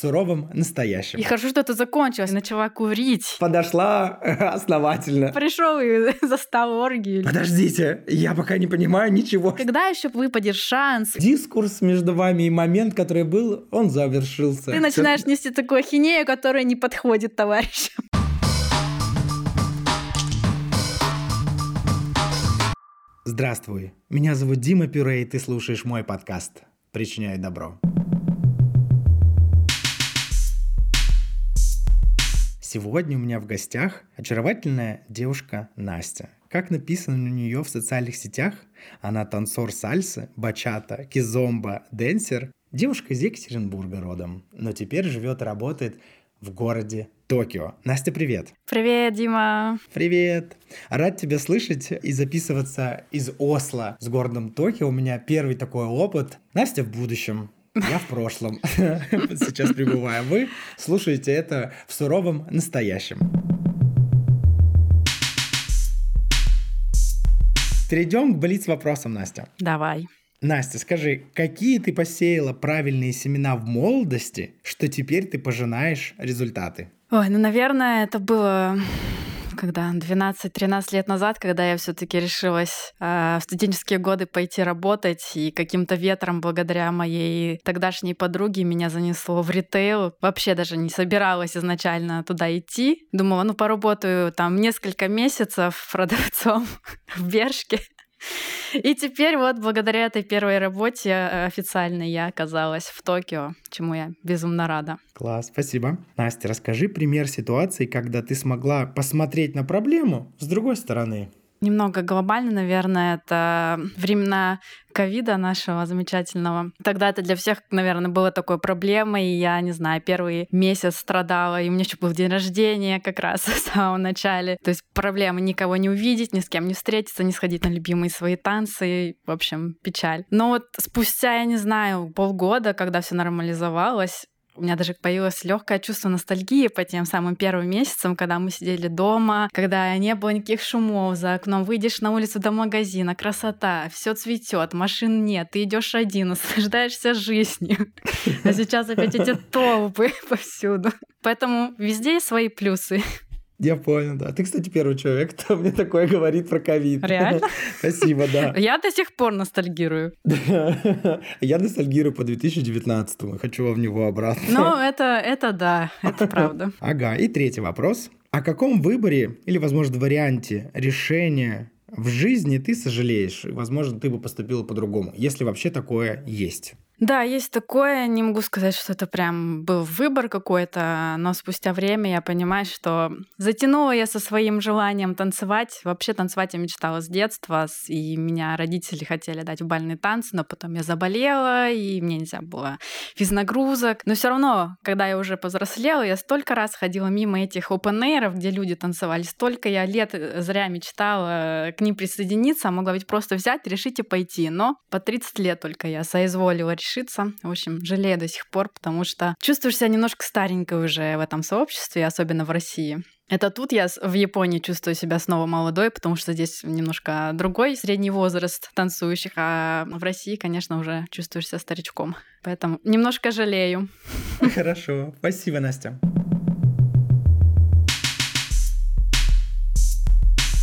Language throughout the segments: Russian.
суровом настоящем. И хорошо, что это закончилось. Начала курить. Подошла основательно. Пришел и застал оргию. Подождите, я пока не понимаю ничего. Когда еще выпадет шанс? Дискурс между вами и момент, который был, он завершился. Ты начинаешь нести такую ахинею, которая не подходит товарищам. Здравствуй, меня зовут Дима Пюре, и ты слушаешь мой подкаст «Причиняю добро». Сегодня у меня в гостях очаровательная девушка Настя. Как написано у нее в социальных сетях, она танцор сальсы, бачата, кизомба, денсер. Девушка из Екатеринбурга родом, но теперь живет и работает в городе Токио. Настя, привет. Привет, Дима. Привет. Рад тебя слышать и записываться из Осло с городом Токио. У меня первый такой опыт. Настя в будущем. Я в прошлом. Сейчас пребываю. Вы слушаете это в суровом настоящем. Перейдем к блиц вопросам, Настя. Давай. Настя, скажи, какие ты посеяла правильные семена в молодости, что теперь ты пожинаешь результаты? Ой, ну, наверное, это было когда 12-13 лет назад, когда я все-таки решилась э, в студенческие годы пойти работать, и каким-то ветром, благодаря моей тогдашней подруге, меня занесло в ритейл. Вообще даже не собиралась изначально туда идти. Думала, ну, поработаю там несколько месяцев продавцом в Бершке. И теперь вот благодаря этой первой работе э, официально я оказалась в Токио, чему я безумно рада. Класс, спасибо. Настя, расскажи пример ситуации, когда ты смогла посмотреть на проблему с другой стороны. Немного глобально, наверное, это времена ковида нашего замечательного. Тогда это для всех, наверное, было такой проблемой. И я, не знаю, первый месяц страдала, и у меня еще был день рождения как раз в самом начале. То есть проблема никого не увидеть, ни с кем не встретиться, не сходить на любимые свои танцы. В общем, печаль. Но вот спустя, я не знаю, полгода, когда все нормализовалось, у меня даже появилось легкое чувство ностальгии по тем самым первым месяцам, когда мы сидели дома, когда не было никаких шумов за окном. Выйдешь на улицу до магазина, красота, все цветет, машин нет, ты идешь один, наслаждаешься жизнью. А сейчас опять эти толпы повсюду. Поэтому везде свои плюсы. Я понял, да. Ты, кстати, первый человек, кто мне такое говорит про ковид. Реально? Спасибо, да. Я до сих пор ностальгирую. Я ностальгирую по 2019-му. Хочу в него обратно. Ну, это, это да, это правда. Ага, и третий вопрос. О каком выборе или, возможно, варианте решения в жизни ты сожалеешь? Возможно, ты бы поступила по-другому, если вообще такое есть. Да, есть такое. Не могу сказать, что это прям был выбор какой-то, но спустя время я понимаю, что затянула я со своим желанием танцевать. Вообще танцевать я мечтала с детства, и меня родители хотели дать в бальные танцы, но потом я заболела, и мне нельзя было физнагрузок. Но все равно, когда я уже повзрослела, я столько раз ходила мимо этих open где люди танцевали, столько я лет э, зря мечтала к ним присоединиться, а могла ведь просто взять, решить и пойти. Но по 30 лет только я соизволила решить решиться. В общем, жалею до сих пор, потому что чувствуешь себя немножко старенькой уже в этом сообществе, особенно в России. Это тут я в Японии чувствую себя снова молодой, потому что здесь немножко другой средний возраст танцующих, а в России, конечно, уже чувствуешь себя старичком. Поэтому немножко жалею. Хорошо. Спасибо, Настя.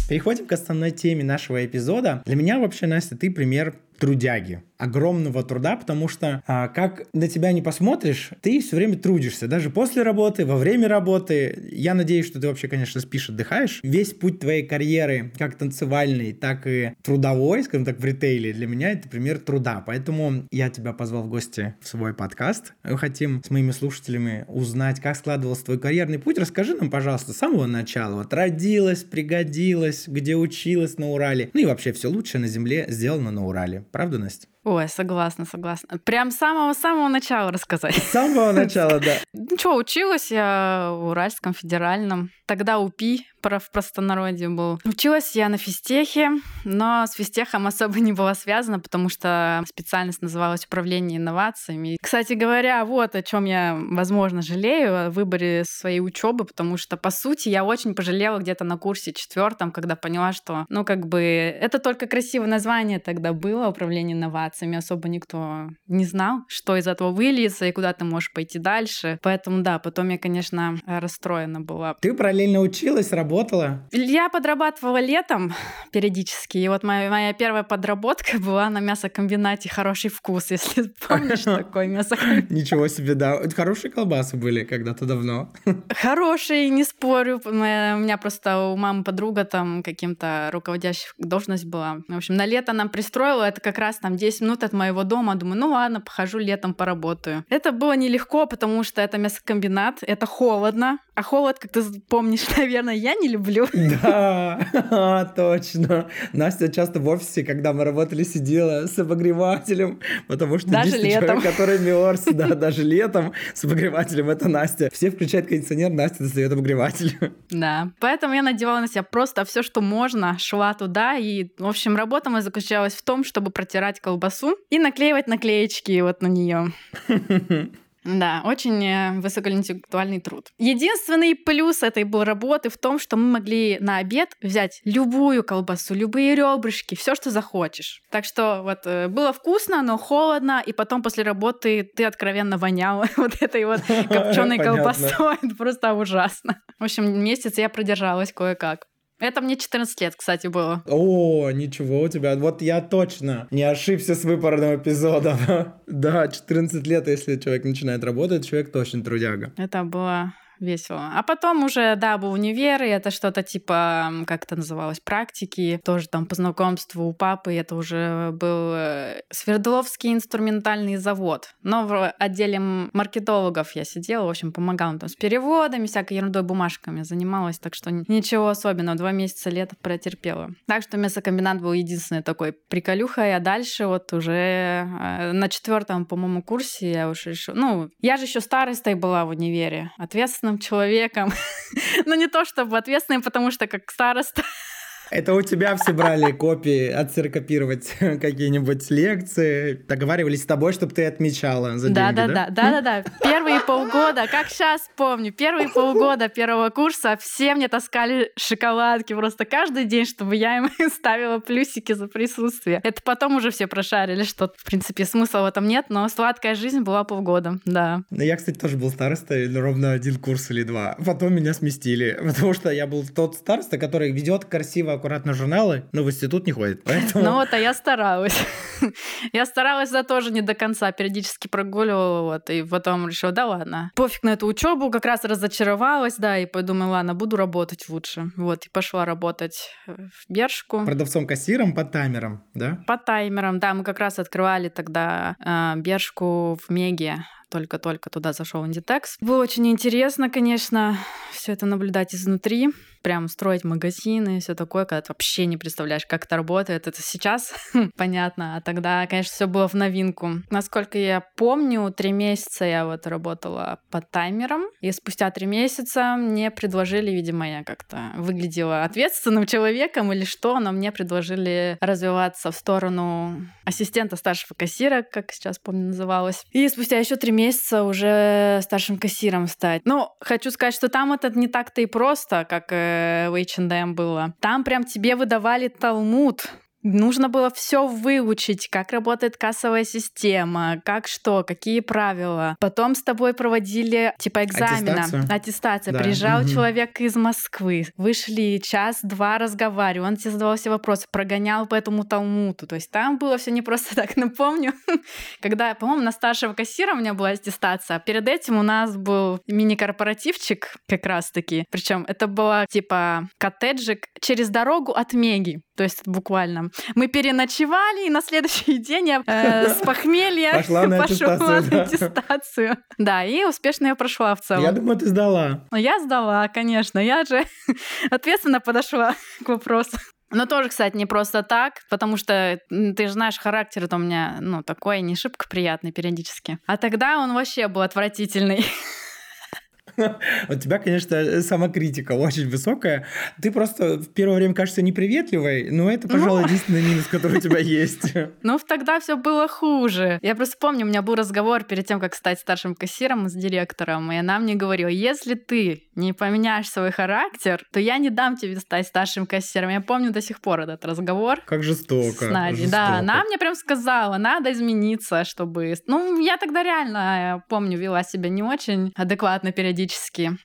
Переходим к основной теме нашего эпизода. Для меня вообще, Настя, ты пример трудяги огромного труда, потому что а, как на тебя не посмотришь, ты все время трудишься, даже после работы, во время работы. Я надеюсь, что ты вообще, конечно, спишь, отдыхаешь. Весь путь твоей карьеры, как танцевальный, так и трудовой, скажем так, в ритейле, для меня это пример труда. Поэтому я тебя позвал в гости в свой подкаст. Мы хотим с моими слушателями узнать, как складывался твой карьерный путь. Расскажи нам, пожалуйста, с самого начала. Вот родилась, пригодилась, где училась на Урале. Ну и вообще все лучшее на земле сделано на Урале. Правда, Настя? Ой, согласна, согласна. Прям с самого-самого начала рассказать. С самого начала, да. Ну что, училась я в Уральском федеральном. Тогда УПИ в простонародье был. Училась я на физтехе, но с физтехом особо не была связана, потому что специальность называлась управление инновациями. Кстати говоря, вот о чем я, возможно, жалею о выборе своей учебы, потому что, по сути, я очень пожалела где-то на курсе четвертом, когда поняла, что, ну, как бы, это только красивое название тогда было, управление инновациями, реакциями особо никто не знал, что из этого выльется и куда ты можешь пойти дальше. Поэтому да, потом я, конечно, расстроена была. Ты параллельно училась, работала? Я подрабатывала летом периодически. И вот моя, моя первая подработка была на мясокомбинате «Хороший вкус», если помнишь такой мясокомбинат. Ничего себе, да. Хорошие колбасы были когда-то давно. Хорошие, не спорю. У меня просто у мамы подруга там каким-то руководящая должность была. В общем, на лето нам пристроила. Это как раз там 10 минут от моего дома. Думаю, ну ладно, похожу летом поработаю. Это было нелегко, потому что это мясокомбинат, это холодно. А холод, как ты помнишь, наверное, я не люблю. Да, точно. Настя часто в офисе, когда мы работали, сидела с обогревателем, потому что даже летом. человек, который мерз, да, даже летом с обогревателем, это Настя. Все включают кондиционер, Настя достает обогреватель. Да, поэтому я надевала на себя просто все, что можно, шла туда, и, в общем, работа моя заключалась в том, чтобы протирать колбасу и наклеивать наклеечки вот на нее. Да, очень э, высокоинтеллектуальный труд. Единственный плюс этой был работы в том, что мы могли на обед взять любую колбасу, любые ребрышки, все, что захочешь. Так что вот э, было вкусно, но холодно, и потом после работы ты откровенно вонял вот этой вот копченой колбасой. Это просто ужасно. В общем, месяц я продержалась кое-как. Это мне 14 лет, кстати, было. О, ничего у тебя. Вот я точно не ошибся с выбором эпизода. да, 14 лет, если человек начинает работать, человек точно трудяга. Это было весело. А потом уже, да, был универ, и это что-то типа, как это называлось, практики, тоже там по знакомству у папы, это уже был э, Свердловский инструментальный завод. Но в отделе маркетологов я сидела, в общем, помогала там с переводами, всякой ерундой, бумажками занималась, так что ничего особенного, два месяца лета протерпела. Так что мясокомбинат был единственный такой приколюха, а дальше вот уже э, на четвертом, по-моему, курсе я уже решила, ну, я же еще старостой была в универе, ответственно ответственным человеком. ну, не то чтобы ответственным, потому что как староста это у тебя все брали копии, отсерокопировать какие-нибудь лекции, договаривались с тобой, чтобы ты отмечала за да, деньги, да? Да, да, да, да. Первые полгода, как сейчас помню, первые полгода первого курса все мне таскали шоколадки просто каждый день, чтобы я им ставила плюсики за присутствие. Это потом уже все прошарили, что, в принципе, смысла в этом нет, но сладкая жизнь была полгода, да. Ну, я, кстати, тоже был старостой ровно один курс или два. Потом меня сместили, потому что я был тот староста, который ведет красиво аккуратно журналы, но в институт не ходит. Поэтому... Ну вот, а я старалась. я старалась, да тоже не до конца, периодически прогуливала, вот, и потом решила, да ладно, пофиг на эту учебу, как раз разочаровалась, да, и подумала, ладно, буду работать лучше. Вот, и пошла работать в Бершку. Продавцом-кассиром по таймерам, да? По таймерам, да, мы как раз открывали тогда э, Бершку в Меге только-только туда зашел Inditex. Было очень интересно, конечно, все это наблюдать изнутри прям строить магазины и все такое, когда ты вообще не представляешь, как это работает. Это сейчас понятно, а тогда, конечно, все было в новинку. Насколько я помню, три месяца я вот работала по таймерам, и спустя три месяца мне предложили, видимо, я как-то выглядела ответственным человеком или что, но мне предложили развиваться в сторону ассистента старшего кассира, как сейчас помню называлось. И спустя еще три месяца уже старшим кассиром стать. Ну, хочу сказать, что там это не так-то и просто, как э, в H&M было. Там прям тебе выдавали талмуд Нужно было все выучить, как работает кассовая система, как что, какие правила. Потом с тобой проводили типа экзамена, аттестацию. аттестация. Да. Приезжал угу. человек из Москвы, вышли час-два разговаривали, он тебе задавал все вопросы, прогонял по этому талмуту. То есть там было все не просто так. Напомню, когда, по-моему, на старшего кассира у меня была аттестация, перед этим у нас был мини-корпоративчик как раз-таки. Причем это было типа коттеджик через дорогу от Меги. То есть буквально. Мы переночевали, и на следующий день я э, с похмелья пошла на аттестацию. Да, и успешно ее прошла в целом. Я думаю, ты сдала. Я сдала, конечно. Я же ответственно подошла к вопросу. Но тоже, кстати, не просто так, потому что ты же знаешь, характер это у меня, ну, такой не шибко приятный периодически. А тогда он вообще был отвратительный. У тебя, конечно, самокритика очень высокая. Ты просто в первое время кажется неприветливой, но это, пожалуй, ну... единственный минус, который у тебя есть. Ну, тогда все было хуже. Я просто помню, у меня был разговор перед тем, как стать старшим кассиром с директором, и она мне говорила, если ты не поменяешь свой характер, то я не дам тебе стать старшим кассиром. Я помню до сих пор этот разговор. Как жестоко. С Надей. жестоко. Да, она мне прям сказала, надо измениться, чтобы... Ну, я тогда реально, помню, вела себя не очень адекватно периодически.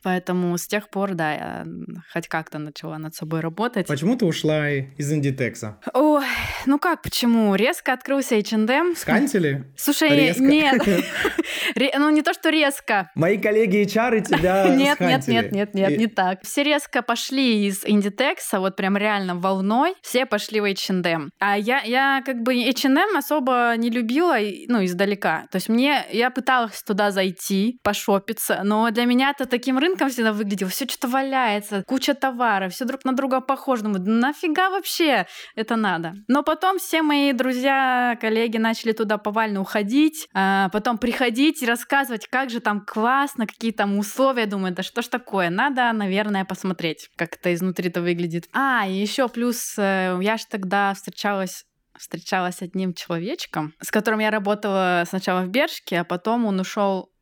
Поэтому с тех пор, да, я хоть как-то начала над собой работать. Почему ты ушла из Индитекса? Ой, ну как, почему? Резко открылся H&M. Скантили? Слушай, Резко. нет. Ну, не то, что резко. Мои коллеги HR тебя Нет, нет, нет, нет, нет, не так. Все резко пошли из Индитекса, вот прям реально волной, все пошли в H&M. А я, я как бы H&M особо не любила, ну, издалека. То есть мне, я пыталась туда зайти, пошопиться, но для меня это таким рынком всегда выглядело. Все что-то валяется, куча товаров, все друг на друга похоже. Думаю, «Да нафига вообще это надо? Но потом все мои друзья, коллеги начали туда повально уходить, а потом приходить и рассказывать, как же там классно, какие там условия. Думаю, да что ж такое? Надо, наверное, посмотреть, как это изнутри-то выглядит. А, и еще плюс э, я же тогда встречалась встречалась с одним человечком, с которым я работала сначала в Бершке, а потом он ушел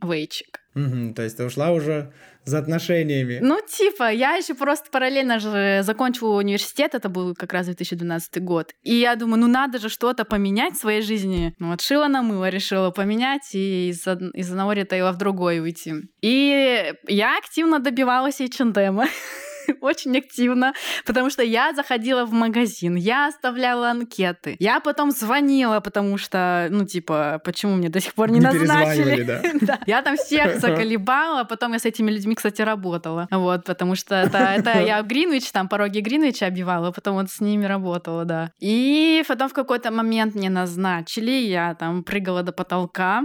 в Эйчик. Мгм, то есть ты ушла уже за отношениями. Ну, типа, я еще просто параллельно же закончила университет, это был как раз 2012 год. И я думаю, ну надо же что-то поменять в своей жизни. Ну, вот шила на мыло решила поменять и из, из одного ритейла в другой уйти. И я активно добивалась H&M. Очень активно, потому что я заходила в магазин, я оставляла анкеты, я потом звонила, потому что, ну, типа, почему мне до сих пор не, Не назначили? да. Да. Я там всех заколебала, потом я с этими людьми, кстати, работала. Вот, потому что это, это я в Гринвич, там пороги Гринвича обивала, потом вот с ними работала, да. И потом в какой-то момент мне назначили, я там прыгала до потолка,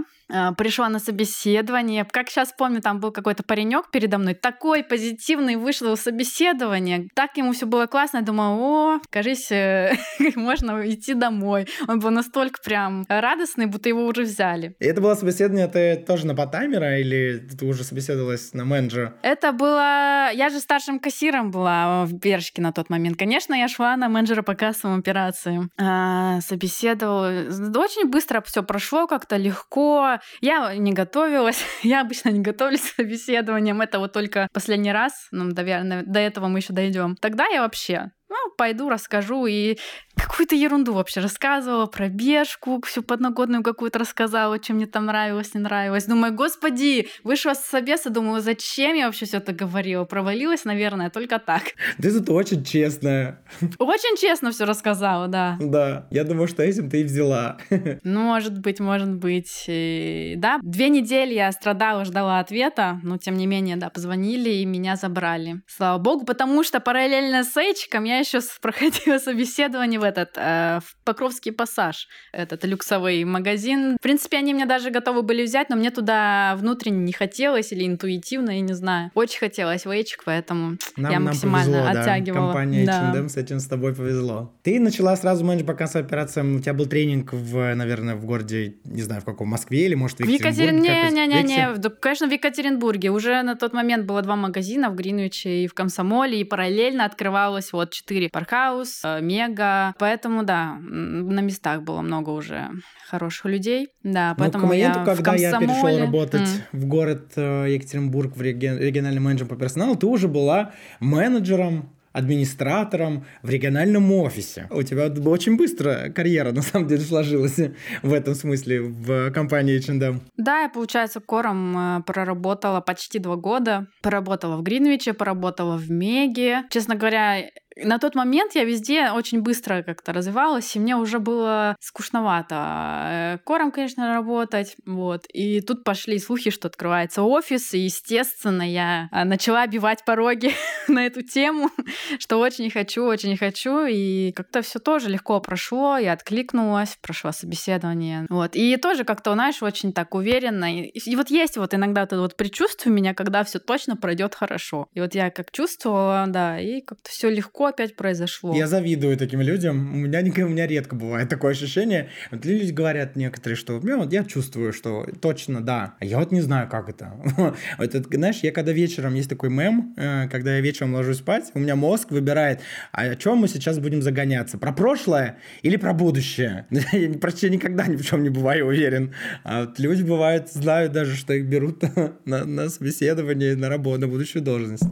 пришла на собеседование. Как сейчас помню, там был какой-то паренек передо мной, такой позитивный, вышел в собеседование. Так ему все было классно. Я думала, о, кажись, э, можно идти домой. Он был настолько прям радостный, будто его уже взяли. И это было собеседование, ты тоже на потаймера или ты уже собеседовалась на менеджера? Это было... Я же старшим кассиром была в Бершке на тот момент. Конечно, я шла на менеджера по кассовым операциям. А, собеседовала. Очень быстро все прошло, как-то легко. Я не готовилась. Я обычно не готовлюсь к собеседованиям. Это вот только последний раз. Ну, наверное, до этого мы еще дойдем. Тогда я вообще ну, пойду, расскажу. И какую-то ерунду вообще рассказывала про бежку, всю подноготную какую-то рассказала, чем мне там нравилось, не нравилось. Думаю, господи, вышла с собеса, думаю, зачем я вообще все это говорила? Провалилась, наверное, только так. Ты зато очень честная. Очень честно все рассказала, да. Да, я думаю, что этим ты и взяла. Ну, может быть, может быть. И, Да, две недели я страдала, ждала ответа, но тем не менее, да, позвонили и меня забрали. Слава богу, потому что параллельно с Эйчиком я еще с- проходила собеседование в этот, э, в Покровский пассаж, этот люксовый магазин. В принципе, они меня даже готовы были взять, но мне туда внутренне не хотелось или интуитивно, я не знаю. Очень хотелось в Эйчик, поэтому Нам, я нам максимально повезло, да. оттягивала. Компания Да. H&M с этим с тобой повезло. Ты начала сразу менеджер по кассовым операциям. У тебя был тренинг в, наверное, в городе, не знаю, в каком, Москве или, может, в В Екатерин... Екатеринбурге? Не, не, не, не, да, конечно, в Екатеринбурге. Уже на тот момент было два магазина в Гринвиче и в Комсомоле, и параллельно открывалось вот четыре Паркхаус, э, Мега. Поэтому, да, на местах было много уже хороших людей. Да, Ну, поэтому к моменту, я когда я перешел работать М. в город э, Екатеринбург в реги- региональным менеджером по персоналу, ты уже была менеджером администратором в региональном офисе. У тебя очень быстро карьера, на самом деле, сложилась в этом смысле в компании H&M. Да, я, получается, кором э, проработала почти два года. Поработала в Гринвиче, поработала в Меге. Честно говоря, на тот момент я везде очень быстро как-то развивалась, и мне уже было скучновато э, кором, конечно, работать. Вот. И тут пошли слухи, что открывается офис, и, естественно, я э, начала обивать пороги на эту тему, что очень хочу, очень хочу, и как-то все тоже легко прошло, я откликнулась, прошла собеседование. Вот. И тоже как-то, знаешь, очень так уверенно. И, и вот есть вот иногда это вот предчувствие у меня, когда все точно пройдет хорошо. И вот я как чувствовала, да, и как-то все легко, опять произошло? Я завидую таким людям. У меня, у меня редко бывает такое ощущение. Вот люди говорят некоторые, что ну, вот я чувствую, что точно да. А я вот не знаю, как это. вот это, знаешь, я когда вечером, есть такой мем, э, когда я вечером ложусь спать, у меня мозг выбирает, а о чем мы сейчас будем загоняться? Про прошлое или про будущее? я почти никогда ни в чем не бываю уверен. А вот люди бывают, знают даже, что их берут на, на собеседование, на работу, на будущую должность.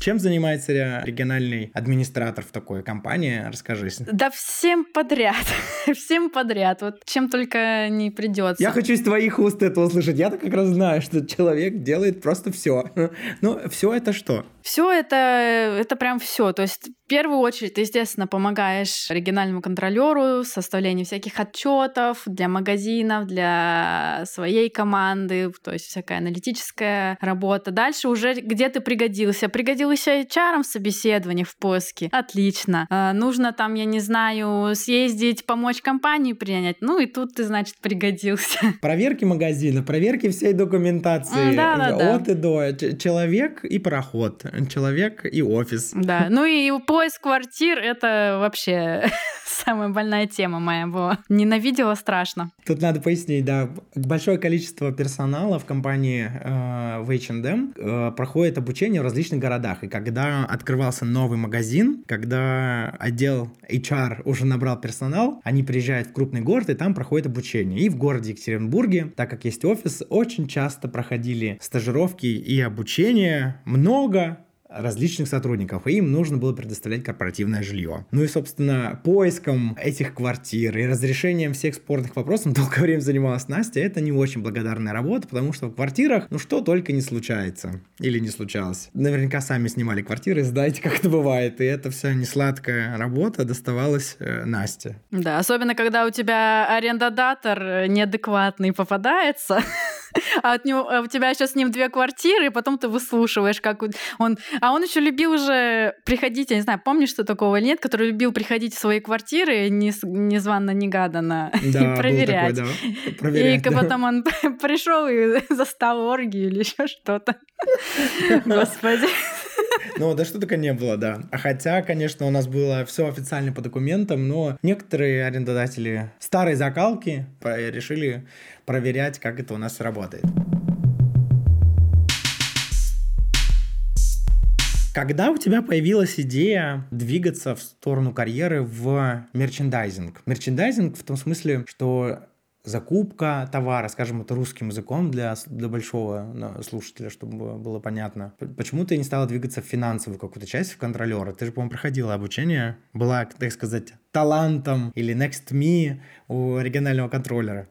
Чем занимается региональный администратор в такой компании? Расскажи. Да всем подряд. всем подряд. Вот чем только не придется. Я хочу из твоих уст это услышать. Я-то как раз знаю, что человек делает просто все. ну, все это что? Все это, это прям все. То есть в первую очередь ты, естественно, помогаешь региональному контролеру в составлении всяких отчетов для магазинов, для своей команды, то есть всякая аналитическая работа. Дальше уже где ты пригодился. Пригодился HR в собеседовании, в поиске. Отлично. А, нужно там, я не знаю, съездить, помочь компании принять. Ну и тут ты, значит, пригодился. Проверки магазина, проверки всей документации. Да, да, да. От и до. Человек и пароход человек и офис. Да, ну и поиск квартир — это вообще самая больная тема моя была. Ненавидела страшно. Тут надо пояснить, да, большое количество персонала в компании э, в H&M э, проходит обучение в различных городах. И когда открывался новый магазин, когда отдел HR уже набрал персонал, они приезжают в крупный город и там проходит обучение. И в городе Екатеринбурге, так как есть офис, очень часто проходили стажировки и обучение. Много различных сотрудников, и им нужно было предоставлять корпоративное жилье. Ну и, собственно, поиском этих квартир и разрешением всех спорных вопросов долгое время занималась Настя. Это не очень благодарная работа, потому что в квартирах, ну что только не случается. Или не случалось. Наверняка сами снимали квартиры, знаете, как это бывает. И это вся несладкая работа доставалась э, Насте. Да, особенно когда у тебя арендодатор неадекватный попадается. а, от него, а у тебя еще с ним две квартиры, и потом ты выслушиваешь, как он... А он еще любил уже приходить, я не знаю, помнишь, что такого или нет, который любил приходить в свои квартиры незванно-негаданно да, и проверять. Такой, да. проверять. И да. потом он пришел и застал оргию или еще что-то. Господи. Ну, да что только не было, да. А хотя, конечно, у нас было все официально по документам, но некоторые арендодатели старой закалки решили проверять, как это у нас работает. Когда у тебя появилась идея двигаться в сторону карьеры в мерчендайзинг? Мерчендайзинг в том смысле, что закупка товара, скажем это русским языком для, для большого слушателя, чтобы было понятно. Почему ты не стала двигаться в финансовую какую-то часть, в контролера? Ты же, по-моему, проходила обучение, была, так сказать, талантом или next me у регионального контроллера.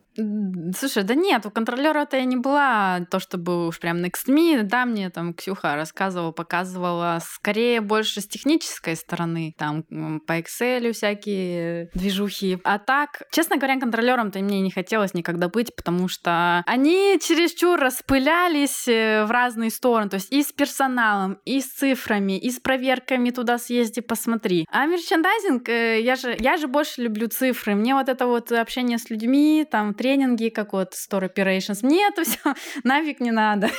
Слушай, да нет, у контролера-то я не была то, чтобы уж прям next me, да, мне там Ксюха рассказывала, показывала, скорее больше с технической стороны, там по Excel всякие движухи. А так, честно говоря, контролером-то мне не хотелось никогда быть, потому что они чересчур распылялись э, в разные стороны, то есть и с персоналом, и с цифрами, и с проверками туда съезди, посмотри. А мерчендайзинг, э, я же, я же больше люблю цифры, мне вот это вот общение с людьми, там, тренинги, как вот Store Operations. Мне это все нафиг не надо.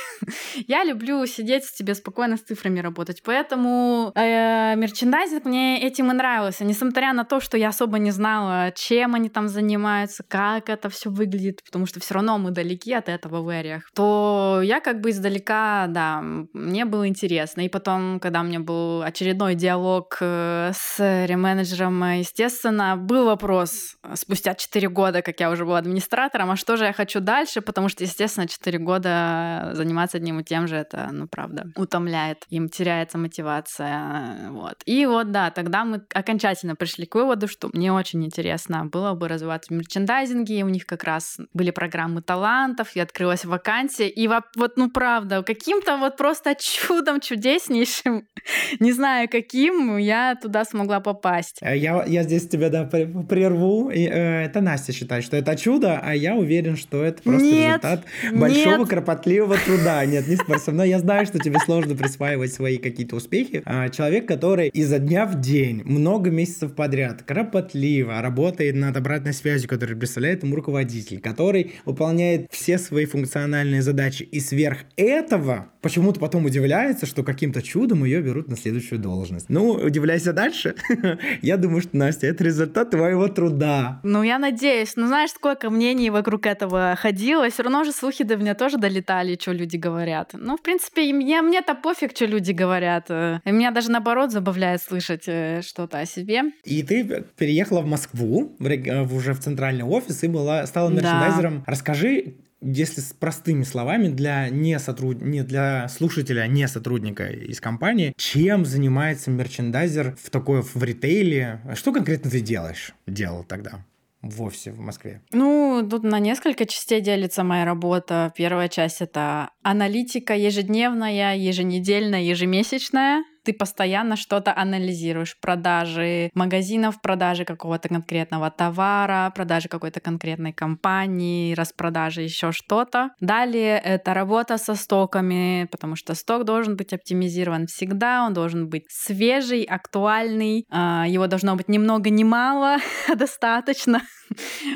Я люблю сидеть себе спокойно с цифрами работать. Поэтому э, мерчендайзинг мне этим и нравился. Несмотря на то, что я особо не знала, чем они там занимаются, как это все выглядит, потому что все равно мы далеки от этого в эриях, то я как бы издалека, да, мне было интересно. И потом, когда у меня был очередной диалог э, с ременеджером, естественно, был вопрос спустя 4 года, как я уже была администратором, администратором, а что же я хочу дальше, потому что, естественно, 4 года заниматься одним и тем же, это, ну, правда, утомляет, им теряется мотивация, вот. И вот, да, тогда мы окончательно пришли к выводу, что мне очень интересно было бы развиваться в мерчендайзинге, у них как раз были программы талантов, и открылась вакансия, и вот, ну, правда, каким-то вот просто чудом чудеснейшим, не знаю каким, я туда смогла попасть. Э, я, я здесь тебя, да, прерву. И, э, это Настя считает, что это чудо, а я уверен, что это просто нет, результат большого нет. кропотливого труда. Нет, не спорь со мной. Я знаю, что тебе сложно присваивать свои какие-то успехи. А человек, который изо дня в день, много месяцев подряд, кропотливо работает над обратной связью, которую представляет ему руководитель, который выполняет все свои функциональные задачи и сверх этого почему-то потом удивляется, что каким-то чудом ее берут на следующую должность. Ну, удивляйся дальше. Я думаю, что, Настя, это результат твоего труда. Ну, я надеюсь. Ну, знаешь, сколько мнений вокруг этого ходило. Все равно же слухи до меня тоже долетали, что люди говорят. Ну, в принципе, мне, мне-то пофиг, что люди говорят. Э, и меня даже, наоборот, забавляет слышать э, что-то о себе. И ты переехала в Москву, в, уже в центральный офис, и была, стала мерчендайзером. Да. Расскажи, если с простыми словами для не, сотруд... не для слушателя, не сотрудника из компании, чем занимается мерчендайзер в такой в ритейле? Что конкретно ты делаешь? Делал тогда? В офисе в Москве? Ну, тут на несколько частей делится моя работа. Первая часть — это аналитика ежедневная, еженедельная, ежемесячная ты постоянно что-то анализируешь. Продажи магазинов, продажи какого-то конкретного товара, продажи какой-то конкретной компании, распродажи еще что-то. Далее это работа со стоками, потому что сток должен быть оптимизирован всегда, он должен быть свежий, актуальный, а, его должно быть ни много ни мало, достаточно.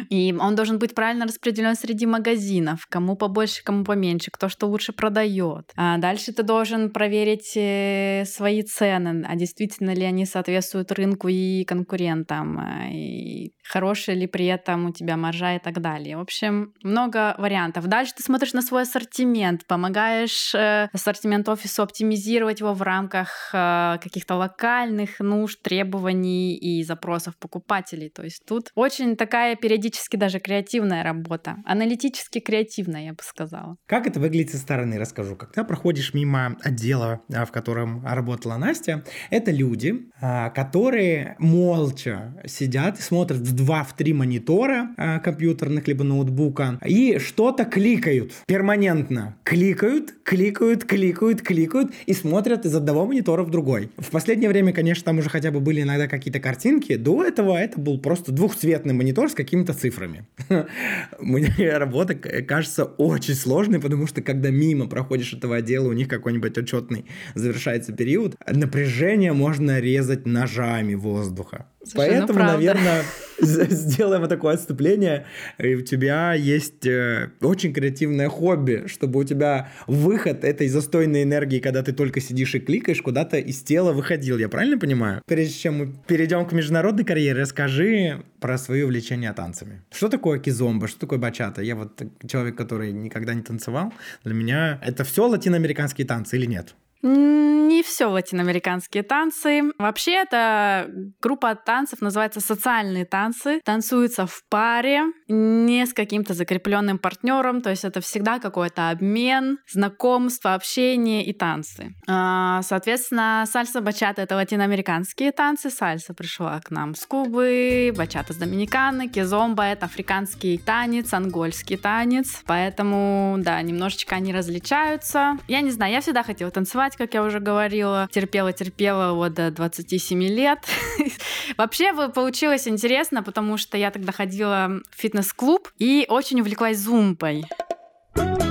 И он должен быть правильно распределен среди магазинов, кому побольше, кому поменьше, кто что лучше продает. А дальше ты должен проверить э, свои свои цены, а действительно ли они соответствуют рынку и конкурентам, э, и хорошая ли при этом у тебя маржа и так далее. В общем, много вариантов. Дальше ты смотришь на свой ассортимент, помогаешь э, ассортимент офису оптимизировать его в рамках э, каких-то локальных нужд, требований и запросов покупателей. То есть тут очень такая периодически даже креативная работа, аналитически креативная, я бы сказала. Как это выглядит со стороны, расскажу. Когда проходишь мимо отдела, в котором работает работала Настя, это люди, а, которые молча сидят и смотрят в два-в три монитора а, компьютерных либо ноутбука и что-то кликают перманентно. Кликают, кликают, кликают, кликают и смотрят из одного монитора в другой. В последнее время, конечно, там уже хотя бы были иногда какие-то картинки. До этого это был просто двухцветный монитор с какими-то цифрами. Мне работа кажется очень сложной, потому что когда мимо проходишь этого отдела, у них какой-нибудь отчетный завершается период, напряжение можно резать ножами воздуха. Слушай, ну Поэтому, ну, наверное, сделаем такое отступление. И у тебя есть э, очень креативное хобби, чтобы у тебя выход этой застойной энергии, когда ты только сидишь и кликаешь, куда-то из тела выходил. Я правильно понимаю? Прежде чем мы перейдем к международной карьере, расскажи про свое увлечение танцами. Что такое кизомба? Что такое бачата? Я вот человек, который никогда не танцевал. Для меня это все латиноамериканские танцы или нет? Не все латиноамериканские танцы. Вообще, это группа танцев называется социальные танцы. Танцуются в паре, не с каким-то закрепленным партнером. То есть это всегда какой-то обмен, знакомство, общение и танцы. А, соответственно, сальса бачата это латиноамериканские танцы. Сальса пришла к нам с Кубы, бачата с Доминиканы, кизомба это африканский танец, ангольский танец. Поэтому, да, немножечко они различаются. Я не знаю, я всегда хотела танцевать как я уже говорила. Терпела-терпела вот до 27 лет. Вообще получилось интересно, потому что я тогда ходила в фитнес-клуб и очень увлеклась многие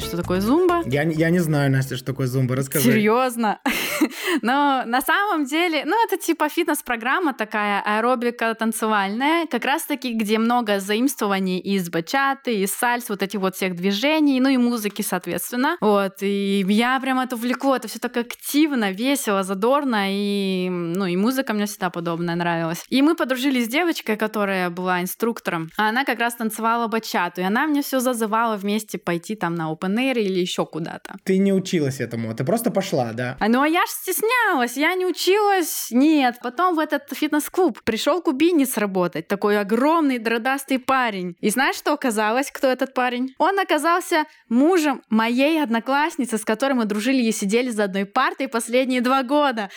знают, что такое зумба. Я, я не знаю, Настя, что такое зумба. Расскажи. Серьезно? Но на самом деле, ну, это типа фитнес-программа такая, аэробика танцевальная, как раз-таки, где много заимствований из бачаты, из сальс, вот этих вот всех движений, ну и музыки, соответственно. Вот, и я прям это влеку, это все так активно, весело, задорно, и, ну, и музыка мне всегда подобная нравилась. И мы подружились с девочкой, которая была инструктором, а она как раз танцевала бачату, и она мне все зазывала вместе пойти там на open air или еще куда-то. Ты не училась этому, ты просто пошла, да? А, ну, а я ж стеснялась, я не училась. Нет. Потом в этот фитнес-клуб пришел кубинец работать, такой огромный дродастый парень. И знаешь, что оказалось, кто этот парень? Он оказался мужем моей одноклассницы, с которой мы дружили и сидели за одной партой последние два года.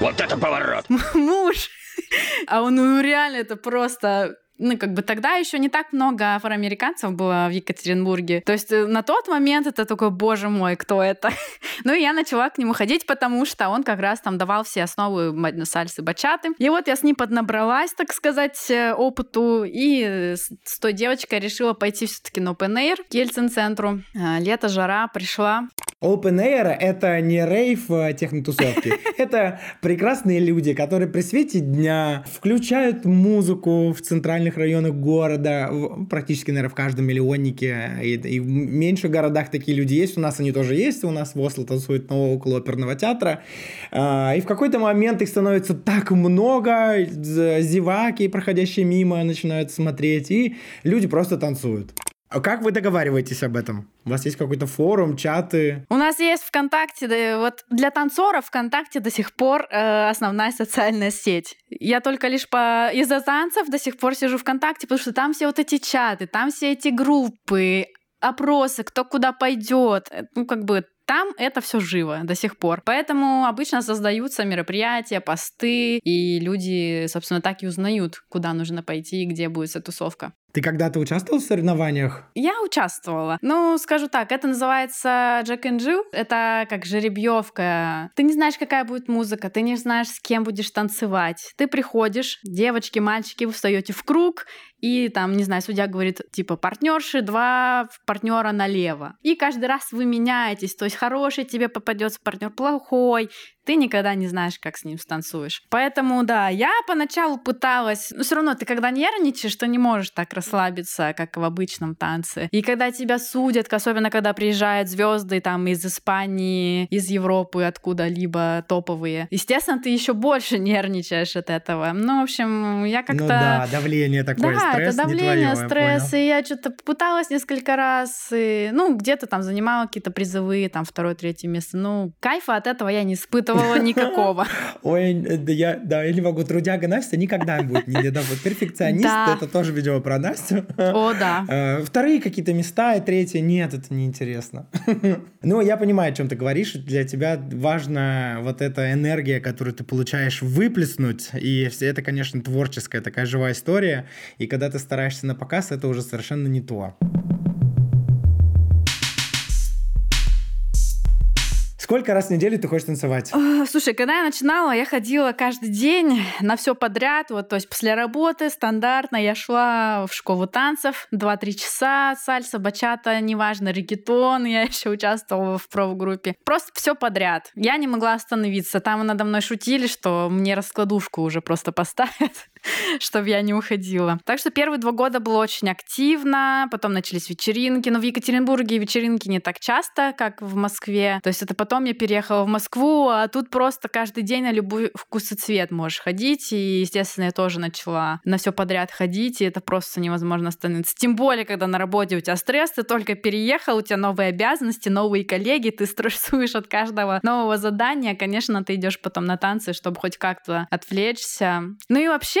Вот это поворот! Муж! А он, ну реально, это просто ну, как бы тогда еще не так много афроамериканцев было в Екатеринбурге. То есть э, на тот момент это такой, боже мой, кто это? ну и я начала к нему ходить, потому что он как раз там давал все основы сальсы бачаты. И вот я с ним поднабралась, так сказать, э, опыту, и с той девочкой решила пойти все-таки на Open Air к Ельцин-центру. А, лето, жара, пришла. Open Air — это не рейв а технотусовки. Это прекрасные люди, которые при свете дня включают музыку в центральных районах города, практически, наверное, в каждом миллионнике, и, и в меньших городах такие люди есть, у нас они тоже есть, у нас в Осло танцуют на около оперного театра, а, и в какой-то момент их становится так много, зеваки, проходящие мимо, начинают смотреть, и люди просто танцуют. А как вы договариваетесь об этом? У вас есть какой-то форум, чаты? У нас есть ВКонтакте. Да, вот для танцоров ВКонтакте до сих пор э, основная социальная сеть. Я только лишь по из-за танцев до сих пор сижу ВКонтакте, потому что там все вот эти чаты, там все эти группы, опросы, кто куда пойдет. Э, ну, как бы там это все живо до сих пор. Поэтому обычно создаются мероприятия, посты, и люди, собственно, так и узнают, куда нужно пойти и где будет эта тусовка. Ты когда-то участвовал в соревнованиях? Я участвовала. Ну, скажу так, это называется Джек and Jill. Это как жеребьевка. Ты не знаешь, какая будет музыка, ты не знаешь, с кем будешь танцевать. Ты приходишь, девочки, мальчики, вы встаете в круг, и там, не знаю, судья говорит, типа, партнерши, два партнера налево. И каждый раз вы меняетесь, то есть хороший тебе попадется партнер, плохой, ты никогда не знаешь, как с ним станцуешь. Поэтому, да, я поначалу пыталась, но все равно ты когда нервничаешь, ты не можешь так расслабиться, как в обычном танце. И когда тебя судят, особенно когда приезжают звезды там из Испании, из Европы, откуда-либо топовые, естественно, ты еще больше нервничаешь от этого. Ну, в общем, я как-то... Ну да, давление такое, да, стресс это давление, твое, стресс, и я что-то пыталась несколько раз, и, ну, где-то там занимала какие-то призовые, там, второе, третье место. Ну, кайфа от этого я не испытывала чувствовала никакого. Ой, да я, да, я не могу. Трудяга Настя никогда не будет не вот перфекционист, да. это тоже видео про Настю. О, да. Э, вторые какие-то места, и третье, нет, это неинтересно. Ну, я понимаю, о чем ты говоришь. Для тебя важна вот эта энергия, которую ты получаешь выплеснуть, и это, конечно, творческая такая живая история, и когда ты стараешься на показ, это уже совершенно не то. Сколько раз в неделю ты хочешь танцевать? Слушай, когда я начинала, я ходила каждый день на все подряд. Вот, то есть после работы стандартно я шла в школу танцев 2-3 часа, сальса, бачата, неважно, регетон. Я еще участвовала в профгруппе. Просто все подряд. Я не могла остановиться. Там надо мной шутили, что мне раскладушку уже просто поставят, чтобы я не уходила. Так что первые два года было очень активно. Потом начались вечеринки. Но в Екатеринбурге вечеринки не так часто, как в Москве. То есть это потом я переехала в Москву, а тут просто каждый день на любой вкус и цвет можешь ходить. И, естественно, я тоже начала на все подряд ходить, и это просто невозможно остановиться. Тем более, когда на работе у тебя стресс, ты только переехал, у тебя новые обязанности, новые коллеги, ты стрессуешь от каждого нового задания. Конечно, ты идешь потом на танцы, чтобы хоть как-то отвлечься. Ну и вообще,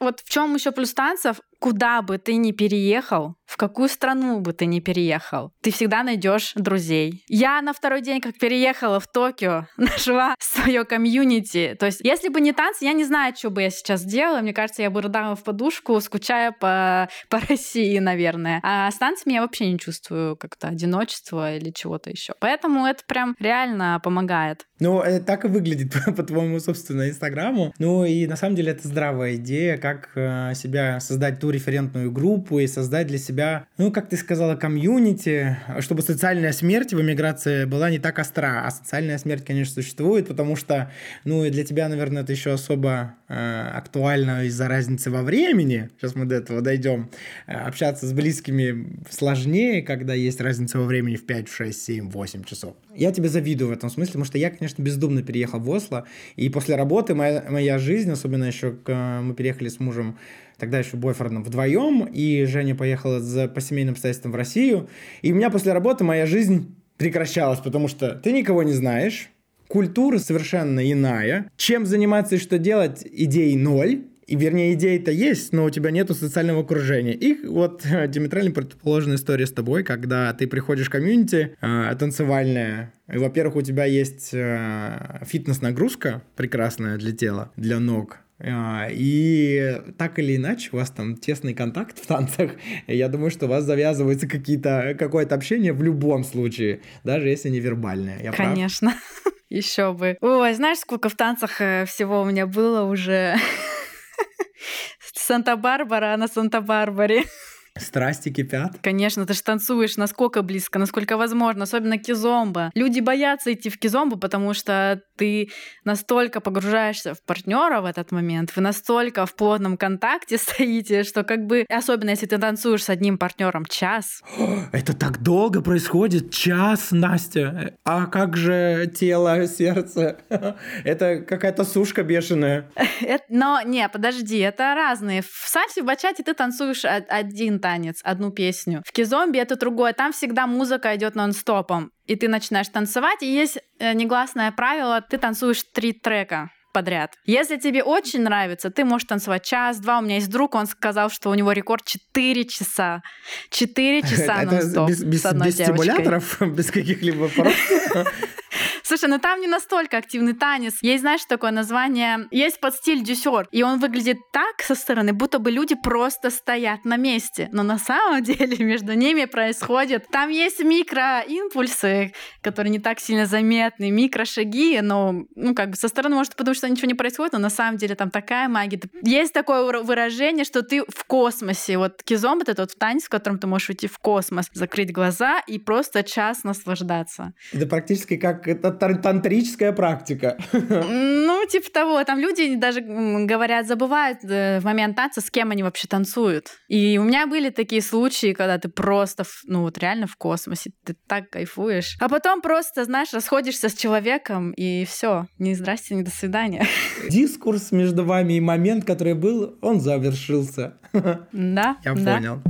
вот в чем еще плюс танцев, куда бы ты ни переехал, в какую страну бы ты ни переехал, ты всегда найдешь друзей. Я на второй день, как переехала в Токио, нашла свое комьюнити. То есть, если бы не танцы, я не знаю, что бы я сейчас делала. Мне кажется, я бы рыдала в подушку, скучая по, по России, наверное. А с танцами я вообще не чувствую как-то одиночества или чего-то еще. Поэтому это прям реально помогает. Ну, это так и выглядит по твоему, собственно, Инстаграму. Ну, и на самом деле это здравая идея, как э, себя создать ту референтную группу и создать для себя, ну, как ты сказала, комьюнити, чтобы социальная смерть в эмиграции была не так остра. А социальная смерть, конечно, существует, потому что, ну, и для тебя, наверное, это еще особо э, актуально из-за разницы во времени. Сейчас мы до этого дойдем. Э, общаться с близкими сложнее, когда есть разница во времени в 5, 6, 7, 8 часов. Я тебе завидую в этом смысле, потому что я, конечно, бездумно переехал в Осло. И после работы моя, моя жизнь, особенно еще мы переехали с мужем, тогда еще бойфрендом, вдвоем, и Женя поехала за, по семейным обстоятельствам в Россию. И у меня после работы моя жизнь прекращалась, потому что ты никого не знаешь, культура совершенно иная, чем заниматься и что делать, идей ноль, и, вернее, идеи-то есть, но у тебя нету социального окружения. И вот диаметрально противоположная история с тобой, когда ты приходишь в комьюнити э, танцевальное, во-первых, у тебя есть э, фитнес-нагрузка прекрасная для тела, для ног, А, и так или иначе у вас там тесный контакт в танцах. Я думаю, что у вас завязывается какие-то, какое-то общение в любом случае, даже если невербальное. Я Конечно. Еще бы. Ой, знаешь, сколько в танцах э, всего у меня было уже? Санта-Барбара на Санта-Барбаре. Страсти кипят. Конечно, ты же танцуешь насколько близко, насколько возможно, особенно кизомба. Люди боятся идти в кизомбу, потому что ты настолько погружаешься в партнера в этот момент, вы настолько в плотном контакте стоите, что как бы, особенно если ты танцуешь с одним партнером час. Это так долго происходит, час, Настя. А как же тело, сердце? Это какая-то сушка бешеная. Но не, подожди, это разные. В сальсе, в бачате ты танцуешь один танец, одну песню. В кизомби это другое. Там всегда музыка идет нон-стопом. И ты начинаешь танцевать, и есть э, негласное правило, ты танцуешь три трека подряд. Если тебе очень нравится, ты можешь танцевать час-два. У меня есть друг, он сказал, что у него рекорд 4 часа. 4 часа нон-стоп без, без, без стимуляторов, без каких-либо Слушай, ну там не настолько активный танец. Есть, знаешь, такое название, есть под стиль дюсер, и он выглядит так со стороны, будто бы люди просто стоят на месте. Но на самом деле между ними происходит... Там есть микроимпульсы, которые не так сильно заметны, микрошаги, но, ну, как бы со стороны может потому что ничего не происходит, но на самом деле там такая магия. Есть такое выражение, что ты в космосе. Вот кизом это тот танец, в котором ты можешь уйти в космос, закрыть глаза и просто час наслаждаться. Это практически как это тантрическая практика. Ну, типа того. Там люди даже говорят, забывают э, в момент танца, с кем они вообще танцуют. И у меня были такие случаи, когда ты просто, ну вот реально в космосе, ты так кайфуешь. А потом просто, знаешь, расходишься с человеком, и все. Не здрасте, не до свидания. Дискурс между вами и момент, который был, он завершился. Да. Я понял.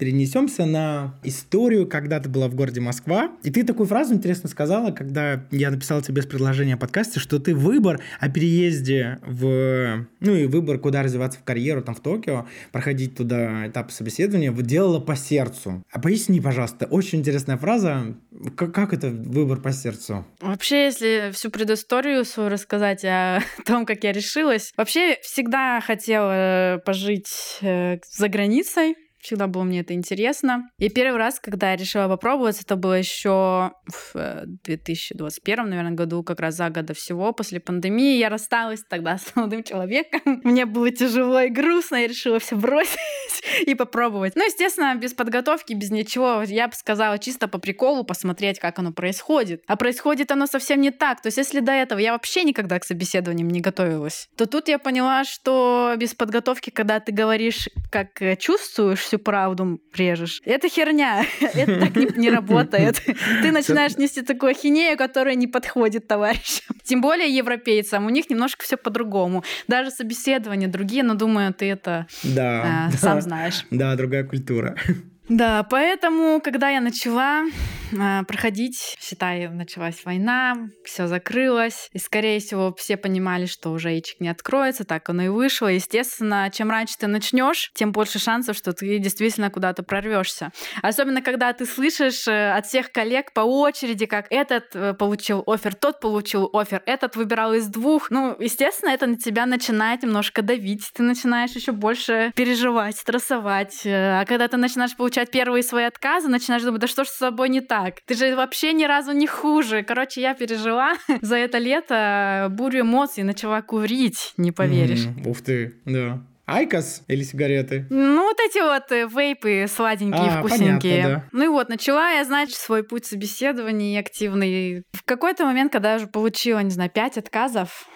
Перенесемся на историю, когда ты была в городе Москва. И ты такую фразу интересно сказала, когда я написал тебе с предложения подкасте, что ты выбор о переезде в... Ну и выбор, куда развиваться в карьеру, там в Токио, проходить туда этап собеседования, делала по сердцу. А поясни, пожалуйста, очень интересная фраза. Как, как это выбор по сердцу? Вообще, если всю предысторию свою рассказать о том, как я решилась, вообще всегда хотела пожить э, за границей, Всегда было мне это интересно. И первый раз, когда я решила попробовать, это было еще в 2021, э, наверное, году, как раз за года всего, после пандемии. Я рассталась тогда с молодым человеком. Мне было тяжело и грустно, я решила все бросить и попробовать. Ну, естественно, без подготовки, без ничего. Я бы сказала чисто по приколу посмотреть, как оно происходит. А происходит оно совсем не так. То есть, если до этого я вообще никогда к собеседованиям не готовилась, то тут я поняла, что без подготовки, когда ты говоришь, как э, чувствуешь, всю правду режешь. Это херня. Это так не, не работает. Ты начинаешь нести такую ахинею, которая не подходит товарищам. Тем более европейцам. У них немножко все по-другому. Даже собеседования другие, но думаю, ты это да, э, сам знаешь. Да, другая культура. Да, поэтому, когда я начала э, проходить, считай, началась война, все закрылось, и, скорее всего, все понимали, что уже яичек не откроется, так оно и вышло. Естественно, чем раньше ты начнешь, тем больше шансов, что ты действительно куда-то прорвешься. Особенно, когда ты слышишь э, от всех коллег по очереди, как этот э, получил офер, тот получил офер, этот выбирал из двух. Ну, естественно, это на тебя начинает немножко давить, ты начинаешь еще больше переживать, стрессовать. Э, а когда ты начинаешь получать получать первые свои отказы, начинаешь думать, да что ж с собой не так? Ты же вообще ни разу не хуже. Короче, я пережила за это лето бурю эмоций, начала курить, не поверишь. Mm, ух ты, да. IQOS или сигареты? Ну, вот эти вот э, вейпы сладенькие, а, вкусненькие. Понятно, да. Ну и вот, начала я, значит, свой путь собеседований активный. В какой-то момент, когда я уже получила, не знаю, пять отказов,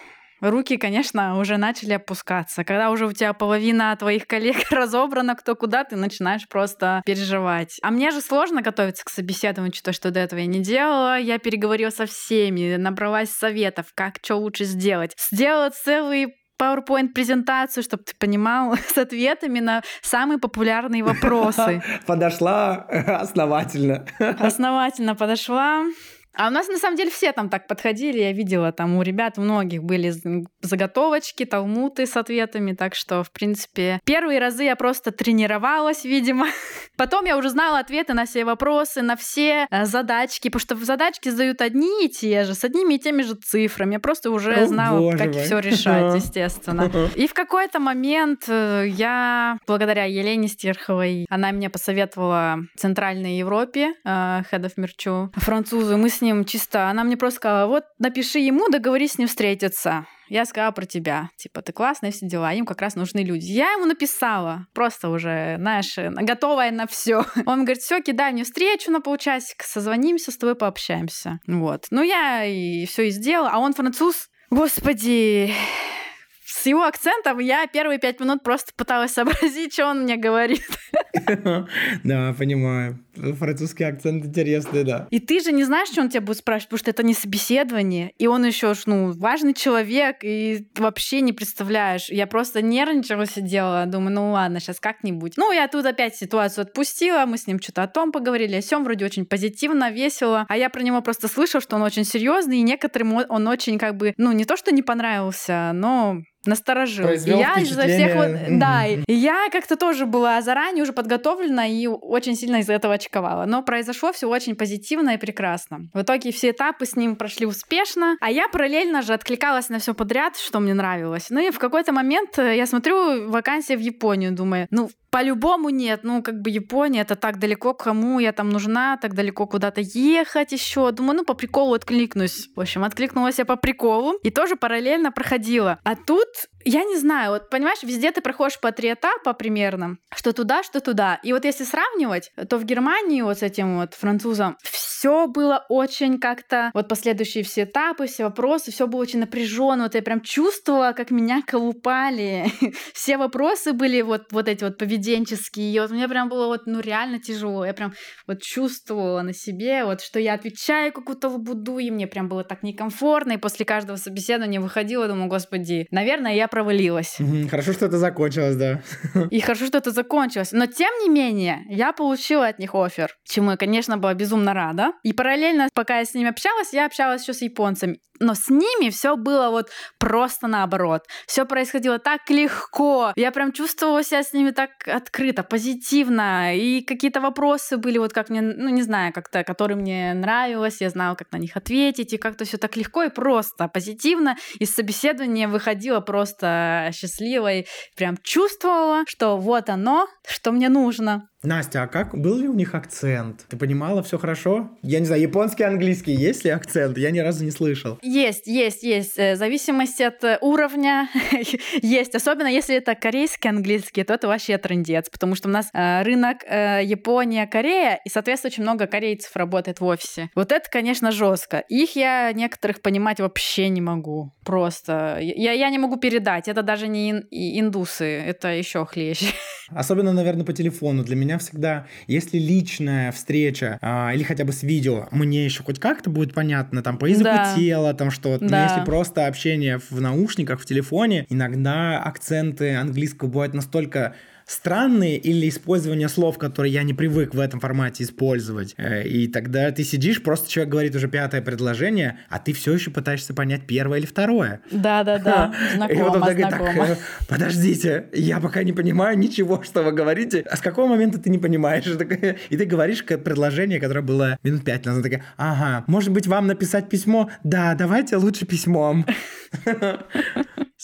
руки, конечно, уже начали опускаться. Когда уже у тебя половина твоих коллег разобрана, кто куда, ты начинаешь просто переживать. А мне же сложно готовиться к собеседованию, то, что до этого я не делала. Я переговорила со всеми, набралась советов, как что лучше сделать. Сделала целый PowerPoint-презентацию, чтобы ты понимал, с ответами на самые популярные вопросы. Подошла основательно. Основательно подошла А у нас на самом деле все там так подходили, я видела, там у ребят многих были заготовочки, талмуты с ответами, так что, в принципе, первые разы я просто тренировалась, видимо. Потом я уже знала ответы на все вопросы, на все э, задачки, потому что в задачки задают одни и те же, с одними и теми же цифрами. Я просто уже О, знала, как все решать, естественно. И в какой-то момент э, я, благодаря Елене Стерховой, она меня посоветовала в Центральной Европе, э, Head of Мерчу, французы, мы с ним чисто, она мне просто сказала, вот напиши ему, договорись с ним встретиться. Я сказала про тебя. Типа, ты классная, все дела. Им как раз нужны люди. Я ему написала. Просто уже, знаешь, готовая на все. Он говорит, все, кидай мне встречу на полчасика, созвонимся, с тобой пообщаемся. Вот. Ну, я и все и сделала. А он француз. Господи, с его акцентом я первые пять минут просто пыталась сообразить, что он мне говорит. Да, понимаю. Французский акцент интересный, да. И ты же не знаешь, что он тебя будет спрашивать, потому что это не собеседование, и он еще, ну, важный человек, и вообще не представляешь. Я просто нервничала, сидела, думаю, ну ладно, сейчас как-нибудь. Ну, я тут опять ситуацию отпустила, мы с ним что-то о том поговорили, о сем вроде очень позитивно, весело, а я про него просто слышала, что он очень серьезный, и некоторым он очень как бы, ну, не то, что не понравился, но насторожил. Произвел я из-за всех вот, да, я как-то тоже была заранее уже подготовлена и очень сильно из-за этого очковала. Но произошло все очень позитивно и прекрасно. В итоге все этапы с ним прошли успешно, а я параллельно же откликалась на все подряд, что мне нравилось. Ну и в какой-то момент э, я смотрю вакансия в Японию, думаю, ну по-любому нет. Ну, как бы Япония, это так далеко, кому я там нужна, так далеко куда-то ехать еще. Думаю, ну, по приколу откликнусь. В общем, откликнулась я по приколу и тоже параллельно проходила. А тут я не знаю, вот понимаешь, везде ты проходишь по три этапа примерно, что туда, что туда. И вот если сравнивать, то в Германии вот с этим вот французом все было очень как-то, вот последующие все этапы, все вопросы, все было очень напряженно. Вот я прям чувствовала, как меня колупали. все вопросы были вот, вот эти вот поведенческие. И вот мне прям было вот, ну, реально тяжело. Я прям вот чувствовала на себе, вот, что я отвечаю какую-то лабуду, и мне прям было так некомфортно. И после каждого собеседования выходила, думаю, господи, наверное, я провалилась. Хорошо, что это закончилось, да. И хорошо, что это закончилось. Но тем не менее, я получила от них офер, чему я, конечно, была безумно рада. И параллельно, пока я с ними общалась, я общалась еще с японцами. Но с ними все было вот просто наоборот. Все происходило так легко. Я прям чувствовала себя с ними так открыто, позитивно. И какие-то вопросы были, вот как мне, ну не знаю, как-то, которые мне нравилось. Я знала, как на них ответить. И как-то все так легко и просто, позитивно. Из собеседования выходила просто счастливой. Прям чувствовала, что вот оно, что мне нужно. Настя, а как был ли у них акцент? Ты понимала все хорошо? Я не знаю, японский, английский, есть ли акцент? Я ни разу не слышал. Есть, есть, есть. Э, в зависимости от э, уровня есть. Особенно если это корейский английский, то это вообще трендец, потому что у нас э, рынок Япония, Корея, и, соответственно, очень много корейцев работает в офисе. Вот это, конечно, жестко. Их я некоторых понимать вообще не могу. Просто. Я, я не могу передать. Это даже не ин, индусы, это еще хлеще. Особенно, наверное, по телефону. Для меня всегда, если личная встреча а, или хотя бы с видео, мне еще хоть как-то будет понятно, там, по языку да. тела, там что-то. Да. Но если просто общение в наушниках, в телефоне, иногда акценты английского бывают настолько странные или использование слов, которые я не привык в этом формате использовать. Э, и тогда ты сидишь, просто человек говорит уже пятое предложение, а ты все еще пытаешься понять первое или второе. Да-да-да, знакомо, И вот он такой, так, э, подождите, я пока не понимаю ничего, что вы говорите. А с какого момента ты не понимаешь? И ты говоришь предложение, которое было минут пять назад. Такая, ага, может быть, вам написать письмо? Да, давайте лучше письмом.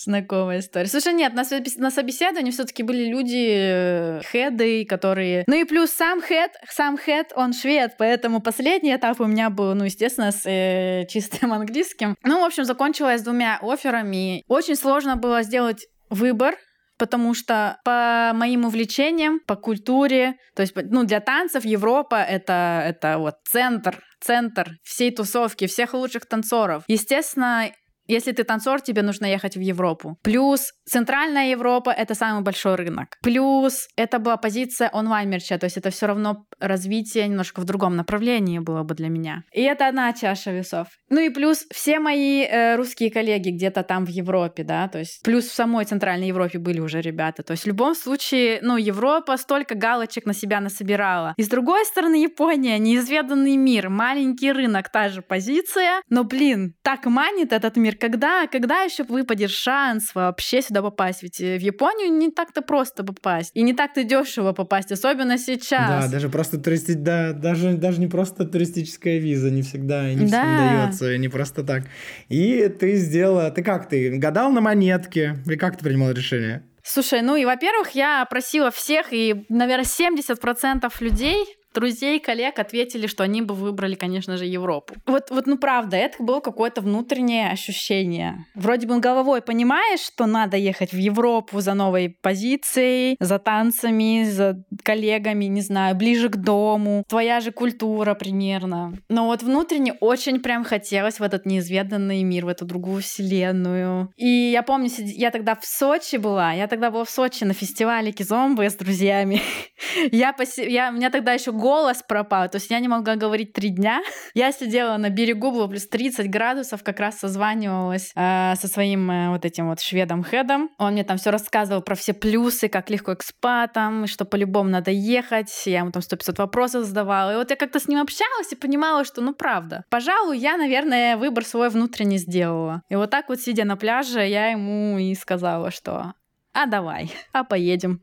Знакомая история. Слушай, нет, на, на собеседовании все-таки были люди, э, хеды, которые... Ну и плюс сам хед, сам хед, он швед, поэтому последний этап у меня был, ну, естественно, с э, чистым английским. Ну, в общем, закончилась двумя офферами. Очень сложно было сделать выбор, потому что по моим увлечениям, по культуре, то есть, ну, для танцев Европа это, это вот центр, центр всей тусовки, всех лучших танцоров. Естественно, Если ты танцор, тебе нужно ехать в Европу. Плюс Центральная Европа — это самый большой рынок. Плюс это была позиция онлайн-мерча, то есть это все равно развитие немножко в другом направлении было бы для меня. И это одна чаша весов. Ну и плюс все мои э, русские коллеги где-то там в Европе, да, то есть плюс в самой Центральной Европе были уже ребята. То есть в любом случае, ну, Европа столько галочек на себя насобирала. И с другой стороны, Япония, неизведанный мир, маленький рынок, та же позиция. Но, блин, так манит этот мир. Когда, когда еще выпадет шанс вообще сюда попасть? Ведь э, в Японию не так-то просто попасть. И не так-то дешево попасть, особенно сейчас. Да, даже просто туристи... да, даже, даже не просто туристическая виза не всегда, не да. всем дается, не просто так. И ты сделала... Ты как ты? Гадал на монетке? Или как ты принимал решение? Слушай, ну и, во-первых, я просила всех, и, наверное, 70% людей друзей, коллег ответили, что они бы выбрали, конечно же, Европу. Вот, вот ну правда, это было какое-то внутреннее ощущение. Вроде бы головой понимаешь, что надо ехать в Европу за новой позицией, за танцами, за коллегами, не знаю, ближе к дому, твоя же культура примерно. Но вот внутренне очень прям хотелось в этот неизведанный мир, в эту другую вселенную. И я помню, я тогда в Сочи была, я тогда была в Сочи на фестивале Кизомбы с друзьями. я, поси... я, у меня тогда еще голос пропал. То есть я не могла говорить три дня. Я сидела на берегу, было плюс 30 градусов, как раз созванивалась э, со своим э, вот этим вот шведом Хедом. Он мне там все рассказывал про все плюсы, как легко экспатам, что по-любому надо ехать. Я ему там 100-500 вопросов задавала. И вот я как-то с ним общалась и понимала, что ну правда. Пожалуй, я, наверное, выбор свой внутренний сделала. И вот так вот, сидя на пляже, я ему и сказала, что а давай, а поедем.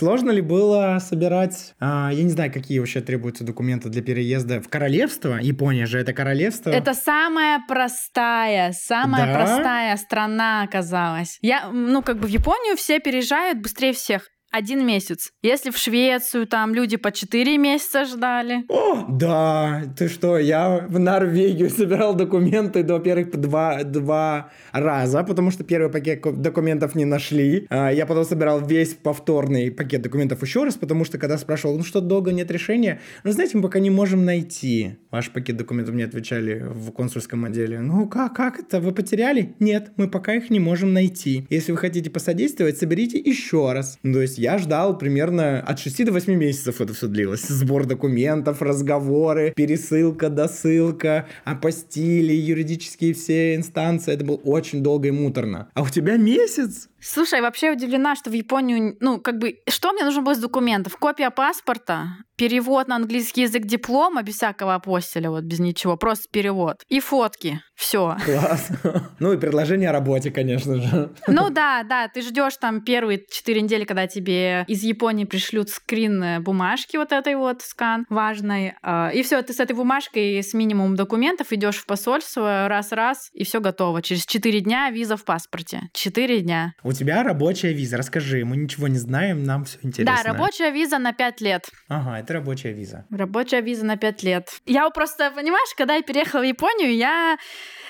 Сложно ли было собирать, а, я не знаю, какие вообще требуются документы для переезда в королевство? Япония же это королевство. Это самая простая, самая да? простая страна оказалась. Я, ну, как бы в Японию все переезжают быстрее всех один месяц. Если в Швецию там люди по четыре месяца ждали. О, да, ты что, я в Норвегию собирал документы, во-первых, два, два раза, потому что первый пакет документов не нашли. А, я потом собирал весь повторный пакет документов еще раз, потому что когда спрашивал, ну что, долго нет решения? Ну, знаете, мы пока не можем найти. Ваш пакет документов мне отвечали в консульском отделе. Ну, как, как это? Вы потеряли? Нет, мы пока их не можем найти. Если вы хотите посодействовать, соберите еще раз. То есть я ждал примерно от 6 до 8 месяцев это все длилось. Сбор документов, разговоры, пересылка, досылка, апостили, юридические все инстанции. Это было очень долго и муторно. А у тебя месяц? Слушай, вообще удивлена, что в Японию, ну, как бы, что мне нужно было из документов? Копия паспорта, перевод на английский язык диплома без всякого апостиля, вот без ничего, просто перевод. И фотки. Все. Класс. Ну и предложение о работе, конечно же. Ну да, да, ты ждешь там первые четыре недели, когда тебе из Японии пришлют скрин э, бумажки вот этой вот скан важной. А, и все, ты с этой бумажкой с минимумом документов идешь в посольство раз-раз, и все готово. Через четыре дня виза в паспорте. Четыре дня. У тебя рабочая виза, расскажи, мы ничего не знаем, нам все интересно. Да, рабочая виза на пять лет. Ага, это рабочая виза. Рабочая виза на пять лет. Я просто, понимаешь, когда я переехала в Японию, я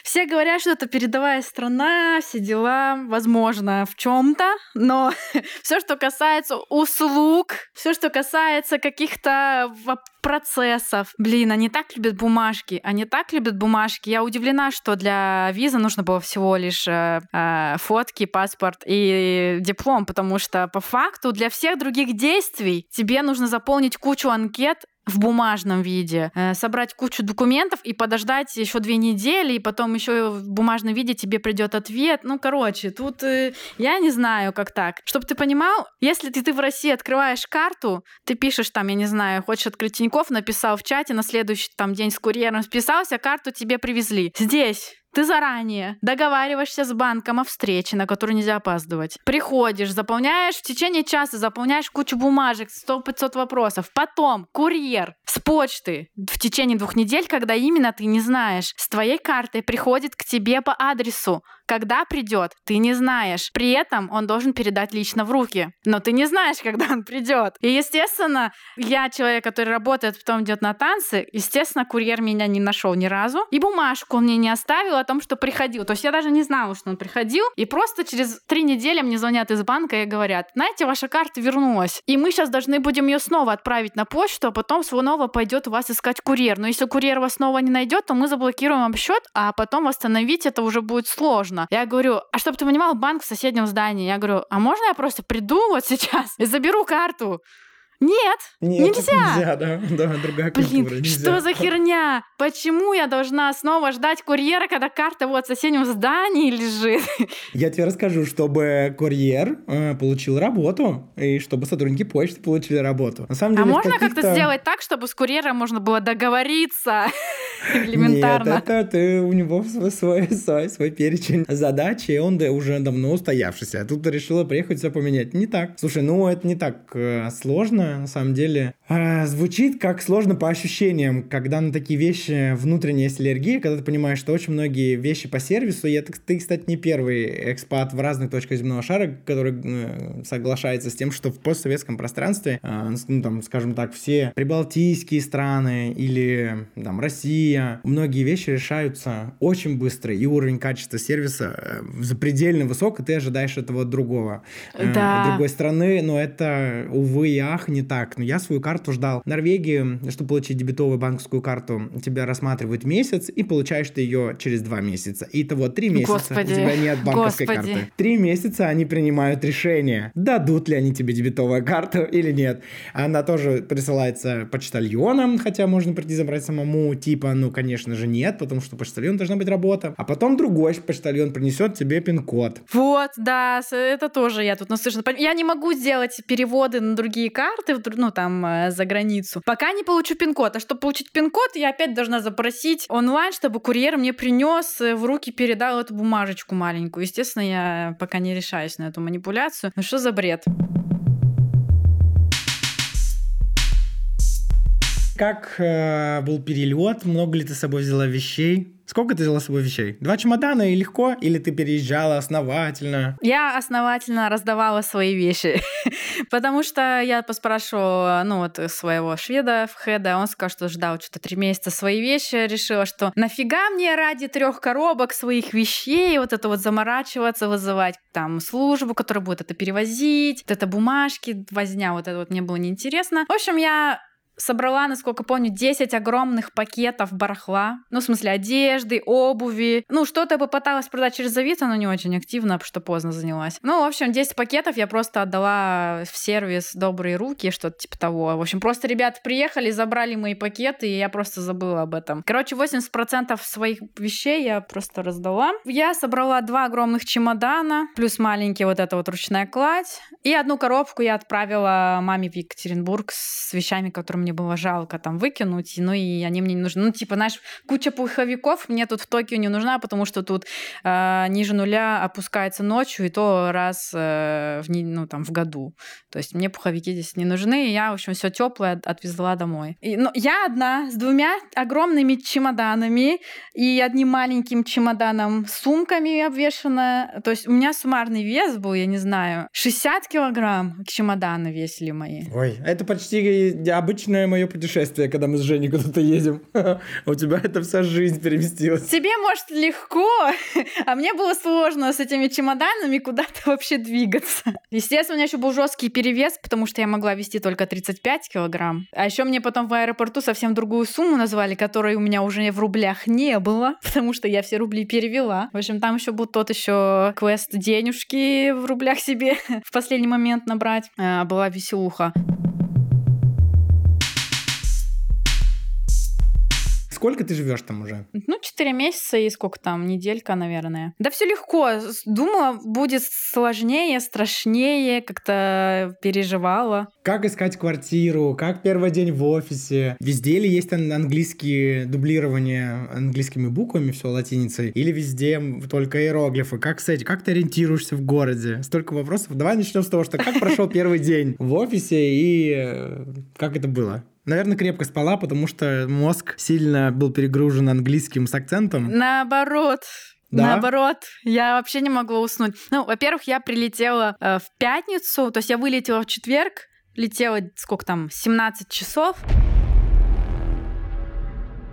все говорят, что это передовая страна, все дела, возможно, в чем-то, но все, что касается услуг, все, что касается каких-то процессов. Блин, они так любят бумажки, они так любят бумажки. Я удивлена, что для визы нужно было всего лишь э, э, фотки, паспорт и диплом, потому что по факту для всех других действий тебе нужно заполнить кучу анкет в бумажном виде, э, собрать кучу документов и подождать еще две недели, и потом еще в бумажном виде тебе придет ответ. Ну, короче, тут э, я не знаю, как так. Чтобы ты понимал, если ты, ты в России открываешь карту, ты пишешь там, я не знаю, хочешь открыть Тинькофф, написал в чате, на следующий там день с курьером списался, карту тебе привезли. Здесь ты заранее договариваешься с банком о встрече, на которую нельзя опаздывать. Приходишь, заполняешь в течение часа, заполняешь кучу бумажек, 100-500 вопросов. Потом курьер с почты в течение двух недель, когда именно ты не знаешь, с твоей картой приходит к тебе по адресу Когда придет, ты не знаешь. При этом он должен передать лично в руки. Но ты не знаешь, когда он придет. И, естественно, я человек, который работает, потом идет на танцы. Естественно, курьер меня не нашел ни разу. И бумажку он мне не оставил о том, что приходил. То есть я даже не знала, что он приходил. И просто через три недели мне звонят из банка и говорят, знаете, ваша карта вернулась. И мы сейчас должны будем ее снова отправить на почту, а потом снова пойдет у вас искать курьер. Но если курьер вас снова не найдет, то мы заблокируем вам счет, а потом восстановить это уже будет сложно. Я говорю, а чтобы ты понимал, банк в соседнем здании. Я говорю, а можно я просто приду вот сейчас и заберу карту? Нет, Нет нельзя. Нельзя, да, да, другая Блин, культура. Нельзя. что за херня? Почему я должна снова ждать курьера, когда карта вот в соседнем здании лежит? Я тебе расскажу, чтобы курьер э, получил работу, и чтобы сотрудники почты получили работу. На самом а деле, а можно как-то сделать так, чтобы с курьером можно было договориться? Элементарно. Нет, это ты, у него свой, свой, свой, свой перечень задач, и он уже давно устоявшийся. А тут решила приехать все поменять. Не так. Слушай, ну это не так э, сложно на самом деле. А, звучит как сложно по ощущениям, когда на такие вещи внутренняя есть аллергия, когда ты понимаешь, что очень многие вещи по сервису, это, ты, кстати, не первый экспат в разных точках земного шара, который э, соглашается с тем, что в постсоветском пространстве, э, ну, там, скажем так, все прибалтийские страны или там Россия, многие вещи решаются очень быстро, и уровень качества сервиса запредельно высок, и ты ожидаешь этого другого. Да. Другой страны, но это, увы и ах, не так. Но я свою карту карту ждал. В Норвегии, чтобы получить дебетовую банковскую карту, тебя рассматривают месяц, и получаешь ты ее через два месяца. И того три месяца Господи. у тебя нет банковской Господи. карты. Три месяца они принимают решение, дадут ли они тебе дебетовую карту или нет. Она тоже присылается почтальоном, хотя можно прийти забрать самому, типа, ну, конечно же, нет, потому что почтальон должна быть работа. А потом другой почтальон принесет тебе пин-код. Вот, да, это тоже я тут наслышана. Я не могу сделать переводы на другие карты, ну, там, э, за границу. Пока не получу пин-код. А чтобы получить пин-код, я опять должна запросить онлайн, чтобы курьер мне принес э, в руки, передал эту бумажечку маленькую. Естественно, я пока не решаюсь на эту манипуляцию. Ну что за бред? Как э, был перелет? Много ли ты с собой взяла вещей? Сколько ты взяла с собой вещей? Два чемодана и легко? Или ты переезжала основательно? Я основательно раздавала свои вещи. Потому что я поспрашивала, ну вот, своего шведа в хеда, он сказал, что ждал что-то три месяца свои вещи, решила, что нафига мне ради трех коробок своих вещей вот это вот заморачиваться, вызывать там службу, которая будет это перевозить, вот это бумажки, возня, вот это вот мне было неинтересно. В общем, я собрала, насколько помню, 10 огромных пакетов барахла. Ну, в смысле, одежды, обуви. Ну, что-то я попыталась продать через Авито, но не очень активно, потому что поздно занялась. Ну, в общем, 10 пакетов я просто отдала в сервис «Добрые руки», что-то типа того. В общем, просто ребята приехали, забрали мои пакеты, и я просто забыла об этом. Короче, 80% своих вещей я просто раздала. Я собрала два огромных чемодана, плюс маленький вот эта вот ручная кладь. И одну коробку я отправила маме в Екатеринбург с вещами, которые мне мне было жалко там выкинуть, ну и они мне не нужны. Ну, типа, знаешь, куча пуховиков мне тут в Токио не нужна, потому что тут э, ниже нуля опускается ночью, и то раз э, в, ну, там, в году. То есть мне пуховики здесь не нужны, и я, в общем, все теплое отвезла домой. И, ну, я одна с двумя огромными чемоданами и одним маленьким чемоданом сумками обвешанная. То есть у меня суммарный вес был, я не знаю, 60 килограмм чемоданы весили мои. Ой, это почти обычная единственное мое путешествие, когда мы с Женей куда-то едем. У тебя это вся жизнь переместилась. Тебе, может, легко, а мне было сложно с этими чемоданами куда-то вообще двигаться. Естественно, у меня еще был жесткий перевес, потому что я могла вести только 35 килограмм. А еще мне потом в аэропорту совсем другую сумму назвали, которой у меня уже в рублях не было, потому что я все рубли перевела. В общем, там еще был тот еще квест денежки в рублях себе в последний момент набрать. А, была веселуха. Сколько ты живешь там уже? Ну, 4 месяца и сколько там, неделька, наверное. Да все легко. Думала, будет сложнее, страшнее, как-то переживала. Как искать квартиру? Как первый день в офисе? Везде ли есть английские дублирование английскими буквами, все латиницей? Или везде только иероглифы? Как, кстати, как ты ориентируешься в городе? Столько вопросов. Давай начнем с того, что как прошел первый день в офисе и э, как это было? Наверное, крепко спала, потому что мозг сильно был перегружен английским с акцентом. Наоборот, Да? Наоборот, я вообще не могла уснуть. Ну, во-первых, я прилетела э, в пятницу, то есть я вылетела в четверг, летела сколько там, 17 часов.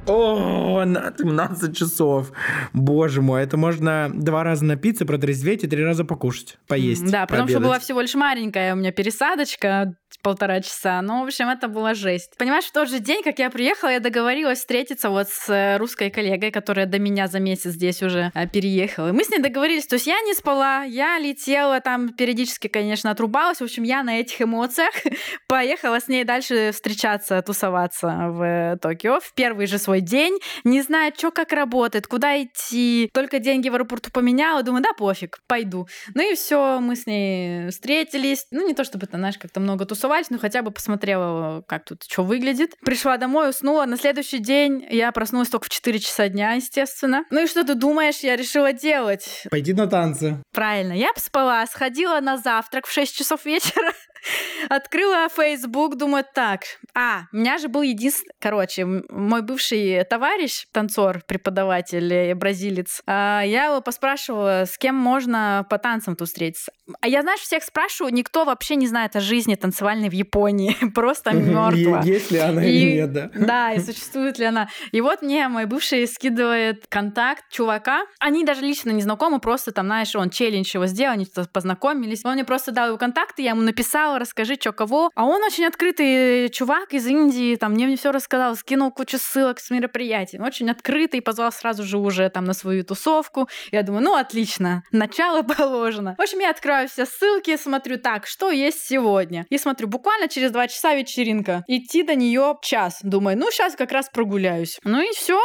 О, на 17 часов. Боже мой, это можно два раза напиться, протрезветь и три раза покушать, поесть. Да, потому что была всего лишь маленькая у меня пересадочка, полтора часа. Ну, в общем, это была жесть. Понимаешь, в тот же день, как я приехала, я договорилась встретиться вот с э, русской коллегой, которая до меня за месяц здесь уже э, переехала. И мы с ней договорились, то есть я не спала, я летела, там периодически, конечно, отрубалась. В общем, я на этих эмоциях поехала с ней дальше встречаться, тусоваться в Токио в первый же свой день, не зная, что как работает, куда идти. Только деньги в аэропорту поменяла, думаю, да пофиг, пойду. Ну и все, мы с ней встретились. Ну, не то чтобы это, знаешь, как-то много тусовались, но хотя бы посмотрела, как тут что выглядит. Пришла домой, уснула. На следующий день я проснулась только в 4 часа дня, естественно. Ну и что ты думаешь, я решила делать? Пойти на танцы. Правильно, я спала, сходила на завтрак в 6 часов вечера, открыла Facebook, думаю, так, а, у меня же был единственный, короче, мой бывший товарищ, танцор, преподаватель, бразилец, а, я его поспрашивала, с кем можно по танцам тут встретиться. А я, знаешь, всех спрашиваю, никто вообще не знает о жизни танцевальной в Японии, просто мертва. Есть ли она или нет, да? Да, и существует ли она. И вот мне мой бывший скидывает контакт чувака. Они даже лично не знакомы, просто там, знаешь, он челлендж его сделал, они познакомились. Он мне просто дал его контакты, я ему написала, расскажи, что кого. А он очень открытый чувак из Индии, там мне, мне все рассказал, скинул кучу ссылок с мероприятий. Очень открытый, позвал сразу же уже там на свою тусовку. Я думаю, ну отлично, начало положено. В общем, я открываю все ссылки, смотрю, так, что есть сегодня. И смотрю, буквально через два часа вечеринка. Идти до нее час. Думаю, ну сейчас как раз прогуляюсь. Ну и все.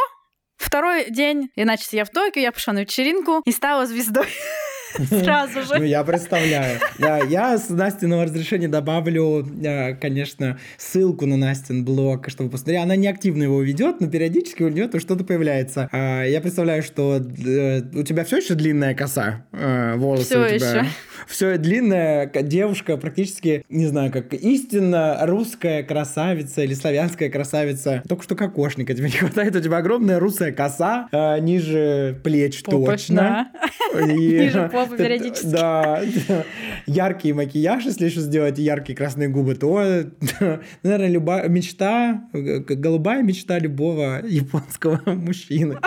Второй день, иначе я в Токио, я пошла на вечеринку и стала звездой. Сразу Ну, же. я представляю. Да, я с Настиного разрешения добавлю, э, конечно, ссылку на Настин блог, чтобы посмотреть. Она не активно его ведет, но периодически у нее то что-то появляется. А, Я представляю, что э, у тебя все еще длинная коса, э, волосы у тебя. ещё. Все длинная девушка, практически, не знаю, как истинно русская красавица или славянская красавица. Только что кокошника тебе не хватает. У тебя огромная русая коса, э, ниже плеч точно. Попочно. И- Ниже попы периодически. Да, да. Яркий макияж, если еще сделать, яркие красные губы, то, наверное, любая мечта, э, голубая мечта любого японского мужчины.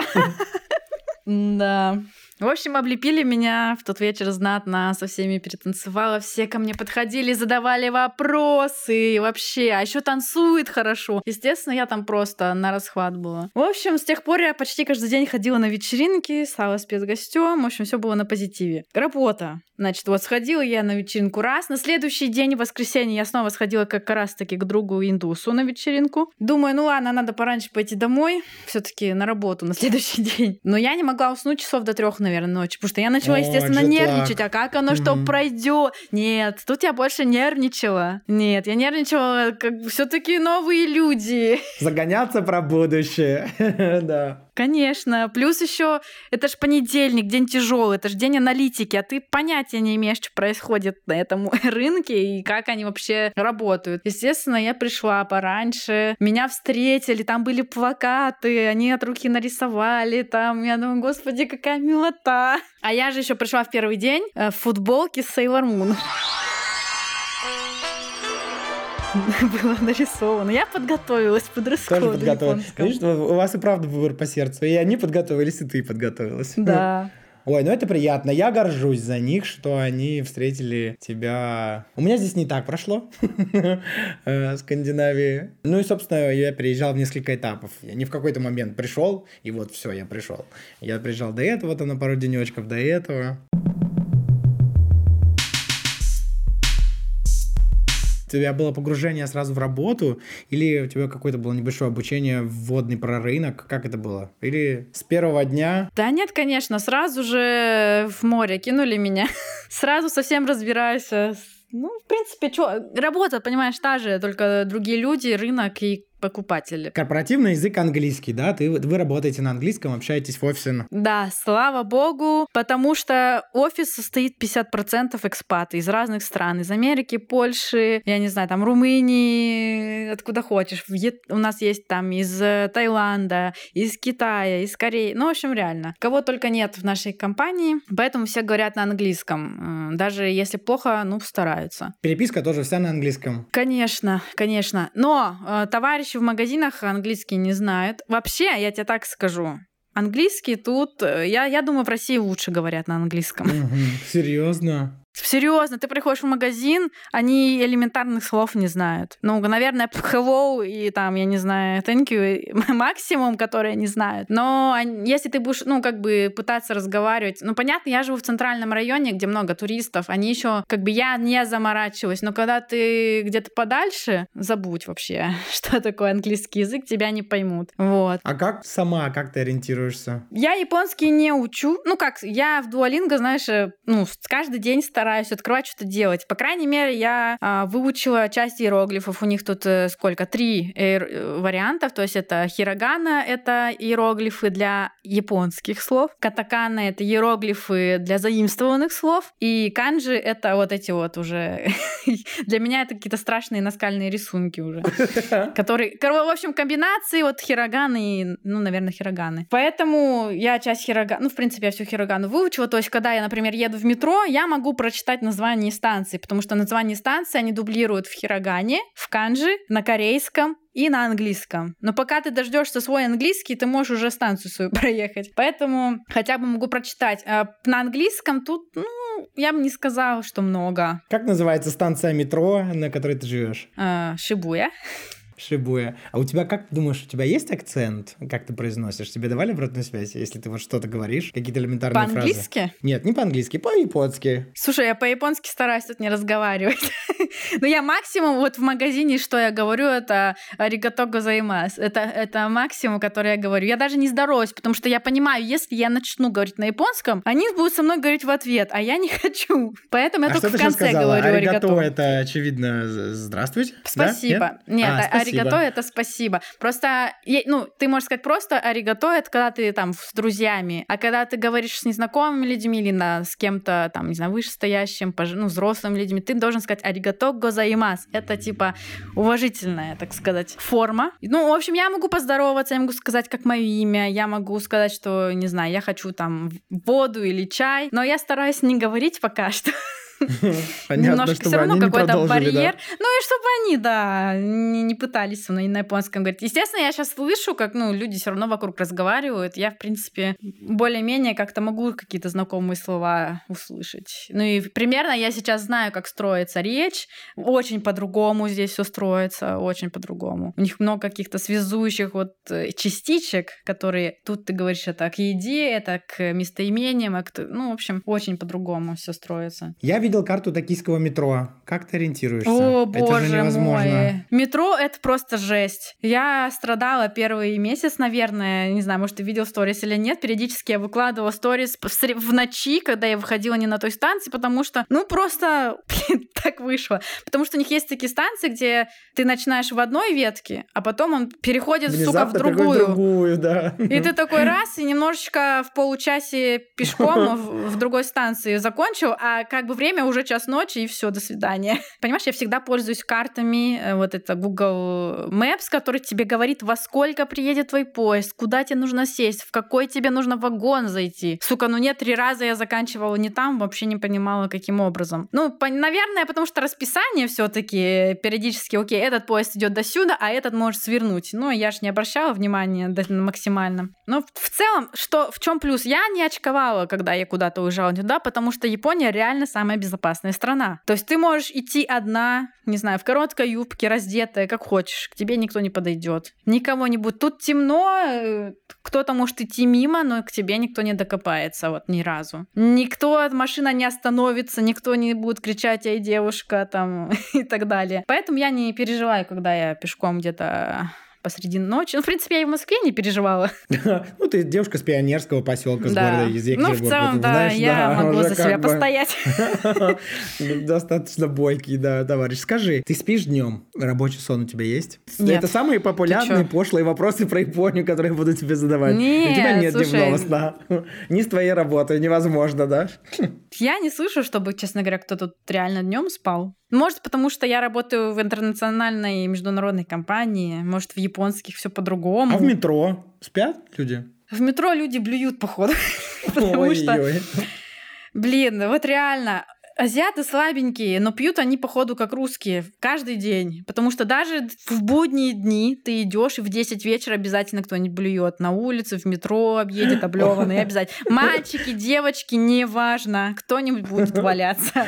Да. В общем, облепили меня в тот вечер знатно, со всеми перетанцевала, все ко мне подходили, задавали вопросы, вообще, а еще танцует хорошо. Естественно, я там просто на расхват была. В общем, с тех пор я почти каждый день ходила на вечеринки, стала спецгостем, в общем, все было на позитиве. Работа. Значит, вот сходила я на вечеринку раз, на следующий день, в воскресенье, я снова сходила как раз-таки к другу индусу на вечеринку. Думаю, ну ладно, надо пораньше пойти домой, все-таки на работу на следующий день. Но я не могла уснуть часов до трех, наверное, ночи, потому что я начала, О, естественно, нервничать. А как оно что Мгм. пройдет? Нет, тут я больше нервничала. Нет, я нервничала, как все-таки новые люди. Загоняться про будущее. Да. Конечно. Плюс еще это ж понедельник, день тяжелый, это же день аналитики, а ты понятия не имеешь, что происходит на этом рынке и как они вообще работают. Естественно, я пришла пораньше, меня встретили, там были плакаты, они от руки нарисовали, там, я думаю, господи, какая милота. А я же еще пришла в первый день э, в футболке с Sailor Moon. Было нарисовано. Я подготовилась под Тоже дресс-коду подготовилась. Видишь, у вас и правда выбор по сердцу. И они подготовились, и ты подготовилась. Да. Ой, ну это приятно. Я горжусь за них, что они встретили тебя. У меня здесь не так прошло. э, в Скандинавии. Ну и, собственно, я приезжал в несколько этапов. Я не в какой-то момент пришел, и вот все, я пришел. Я приезжал до этого, там на пару денечков, до этого. У тебя было погружение сразу в работу, или у тебя какое-то было небольшое обучение вводный про рынок? Как это было? Или с первого дня Да нет, конечно, сразу же в море кинули меня. Сразу совсем разбираюсь. э, Ну, в принципе, что, работа, понимаешь, та же, только другие люди, рынок и покупатели. Корпоративный язык английский, да? Ты, вы работаете на английском, общаетесь в офисе. Да, слава богу, потому что офис состоит 50% экспаты из разных стран. Из Америки, Польши, я не знаю, там Румынии, откуда хочешь. У нас есть там из э, Таиланда, из Китая, из Кореи. Ну, в общем, реально. Кого только нет в нашей компании, поэтому все говорят на английском. Даже если плохо, ну, стараются. Переписка тоже вся на английском. Конечно, конечно. Но э, товарищи в магазинах английский не знают. Вообще, я тебе так скажу, английский тут, э, я, я думаю, в России лучше говорят на английском. Серьезно? Серьезно, ты приходишь в магазин, они элементарных слов не знают. Ну, наверное, hello и там, я не знаю, thank you максимум, которые они знают. Но если ты будешь, ну, как бы пытаться разговаривать, ну, понятно, я живу в центральном районе, где много туристов, они еще, как бы, я не заморачиваюсь, но когда ты где-то подальше, забудь вообще, что такое английский язык, тебя не поймут. Вот. А как сама, как ты ориентируешься? Я японский не учу. Ну, как, я в Duolingo, знаешь, э, ну, каждый день стараюсь стараюсь открывать, что-то делать. По крайней мере, я а, выучила часть иероглифов. У них тут э, сколько? Три э, вариантов. То есть это хирогана — это иероглифы для японских слов. Катакана — это иероглифы для заимствованных слов. И канджи — это вот эти вот уже... для меня это какие-то страшные наскальные рисунки уже. Которые... В общем, комбинации вот хироганы и, ну, наверное, хироганы. Поэтому я часть хироганы... Ну, в принципе, я всю хирогану выучила. То есть, когда я, например, еду в метро, я могу прочитать прочитать название станции, потому что название станции они дублируют в хирогане, в канджи, на корейском и на английском. Но пока ты дождешься свой английский, ты можешь уже станцию свою проехать. Поэтому хотя бы могу прочитать. А на английском тут, ну, я бы не сказала, что много. Как называется станция метро, на которой ты живешь? А, Шибуя. Шибуя. А у тебя, как думаешь, у тебя есть акцент? Как ты произносишь? Тебе давали обратную связь, если ты вот что-то говоришь? Какие-то элементарные фразы? По-английски? Нет, не по-английски, по-японски. Слушай, я по-японски стараюсь тут не разговаривать. Но я максимум вот в магазине, что я говорю, это аригато гозаимас. Это, это максимум, который я говорю. Я даже не здороваюсь, потому что я понимаю, если я начну говорить на японском, они будут со мной говорить в ответ, а я не хочу. Поэтому я а только в конце говорю аригато. это, очевидно, здравствуйте? Спасибо. Да? Нет, а, аригато это спасибо. Просто, ну, ты можешь сказать просто аригато это когда ты там с друзьями, а когда ты говоришь с незнакомыми людьми или на, с кем-то там, не знаю, вышестоящим, ну, взрослыми людьми, ты должен сказать аригато гозаимас. Это типа уважительная, так сказать, форма. Ну, в общем, я могу поздороваться, я могу сказать, как мое имя, я могу сказать, что, не знаю, я хочу там воду или чай, но я стараюсь не говорить пока что. Понятно, Немножко все равно какой-то барьер. Да? Ну и чтобы они, да, не, не пытались со мной на японском говорить. Естественно, я сейчас слышу, как ну, люди все равно вокруг разговаривают. Я, в принципе, более-менее как-то могу какие-то знакомые слова услышать. Ну и примерно я сейчас знаю, как строится речь. Очень по-другому здесь все строится, очень по-другому. У них много каких-то связующих вот э, частичек, которые тут ты говоришь это к еде, это к местоимениям, а к... ну, в общем, очень по-другому все строится. Я видел карту токийского метро. Как ты ориентируешься? О, это боже же невозможно. мой. Метро — это просто жесть. Я страдала первый месяц, наверное. Не знаю, может, ты видел сторис или нет. Периодически я выкладывала сторис в ночи, когда я выходила не на той станции, потому что, ну, просто блин, так вышло. Потому что у них есть такие станции, где ты начинаешь в одной ветке, а потом он переходит, Внезапно сука, в другую. другую да. И ты такой раз, и немножечко в получасе пешком в другой станции закончил, а как бы время уже час ночи, и все, до свидания. Понимаешь, я всегда пользуюсь картами, э, вот это Google Maps, который тебе говорит, во сколько приедет твой поезд, куда тебе нужно сесть, в какой тебе нужно вагон зайти. Сука, ну нет, три раза я заканчивала не там, вообще не понимала, каким образом. Ну, по- наверное, потому что расписание все таки периодически, окей, этот поезд идет до сюда, а этот может свернуть. Ну, я же не обращала внимания максимально. Но в целом, что, в чем плюс? Я не очковала, когда я куда-то уезжала туда, потому что Япония реально самая безопасная страна. То есть ты можешь идти одна, не знаю, в короткой юбке, раздетая, как хочешь. К тебе никто не подойдет. Никого не будет. Тут темно, э, кто-то может идти мимо, но к тебе никто не докопается вот ни разу. Никто, машина не остановится, никто не будет кричать, эй, девушка, там, и так далее. Поэтому я не переживаю, когда я пешком где-то посреди ночи. Ну, в принципе, я и в Москве не переживала. Ну, ты девушка с пионерского поселка, с города из Ну, в целом, да, я могу за себя постоять. Достаточно бойкий, да, товарищ. Скажи, ты спишь днем? Рабочий сон у тебя есть? Это самые популярные пошлые вопросы про Японию, которые буду тебе задавать. Нет, У тебя нет дневного сна. Не с твоей работой, невозможно, да? Я не слышу, чтобы, честно говоря, кто-то реально днем спал. Может, потому что я работаю в интернациональной международной компании, может, в японских все по-другому. А в метро спят люди? В метро люди блюют, походу. Потому что, блин, вот реально, Азиаты слабенькие, но пьют они, походу, как русские, каждый день. Потому что даже в будние дни ты идешь, и в 10 вечера обязательно кто-нибудь блюет. На улице, в метро объедет облеванный, обязательно. Мальчики, девочки, неважно, кто-нибудь будет валяться.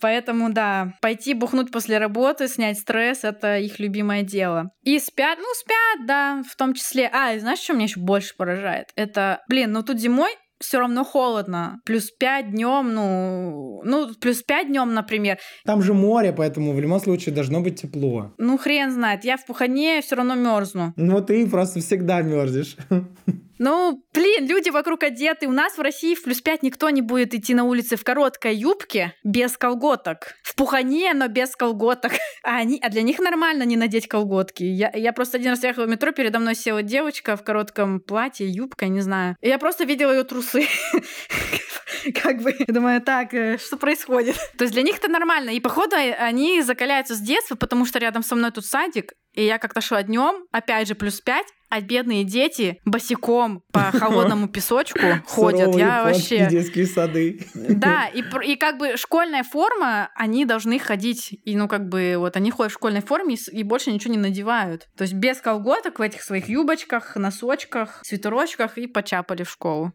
Поэтому, да, пойти бухнуть после работы, снять стресс — это их любимое дело. И спят, ну, спят, да, в том числе. А, и знаешь, что меня еще больше поражает? Это, блин, ну тут зимой все равно холодно. Плюс 5 днем, ну, ну, плюс 5 днем, например. Там же море, поэтому в любом случае должно быть тепло. Ну, хрен знает. Я в Пухане все равно мерзну. Ну, ты просто всегда мерзнешь. Ну, блин, люди вокруг одеты. У нас в России в плюс 5 никто не будет идти на улице в короткой юбке без колготок. В пухане, но без колготок. А, они, а для них нормально не надеть колготки. Я, я просто один раз ехала в метро, передо мной села девочка в коротком платье, юбка, не знаю. И я просто видела ее трусы. Как бы, я думаю, так, э, что происходит? То есть для них это нормально. И походу они закаляются с детства, потому что рядом со мной тут садик, и я как-то шла днем, опять же, плюс 5, а бедные дети босиком по холодному песочку ходят. Я вообще... детские сады. Да, и, и как бы школьная форма, они должны ходить, и ну как бы вот они ходят в школьной форме и, и больше ничего не надевают. То есть без колготок в этих своих юбочках, носочках, свитерочках и почапали в школу.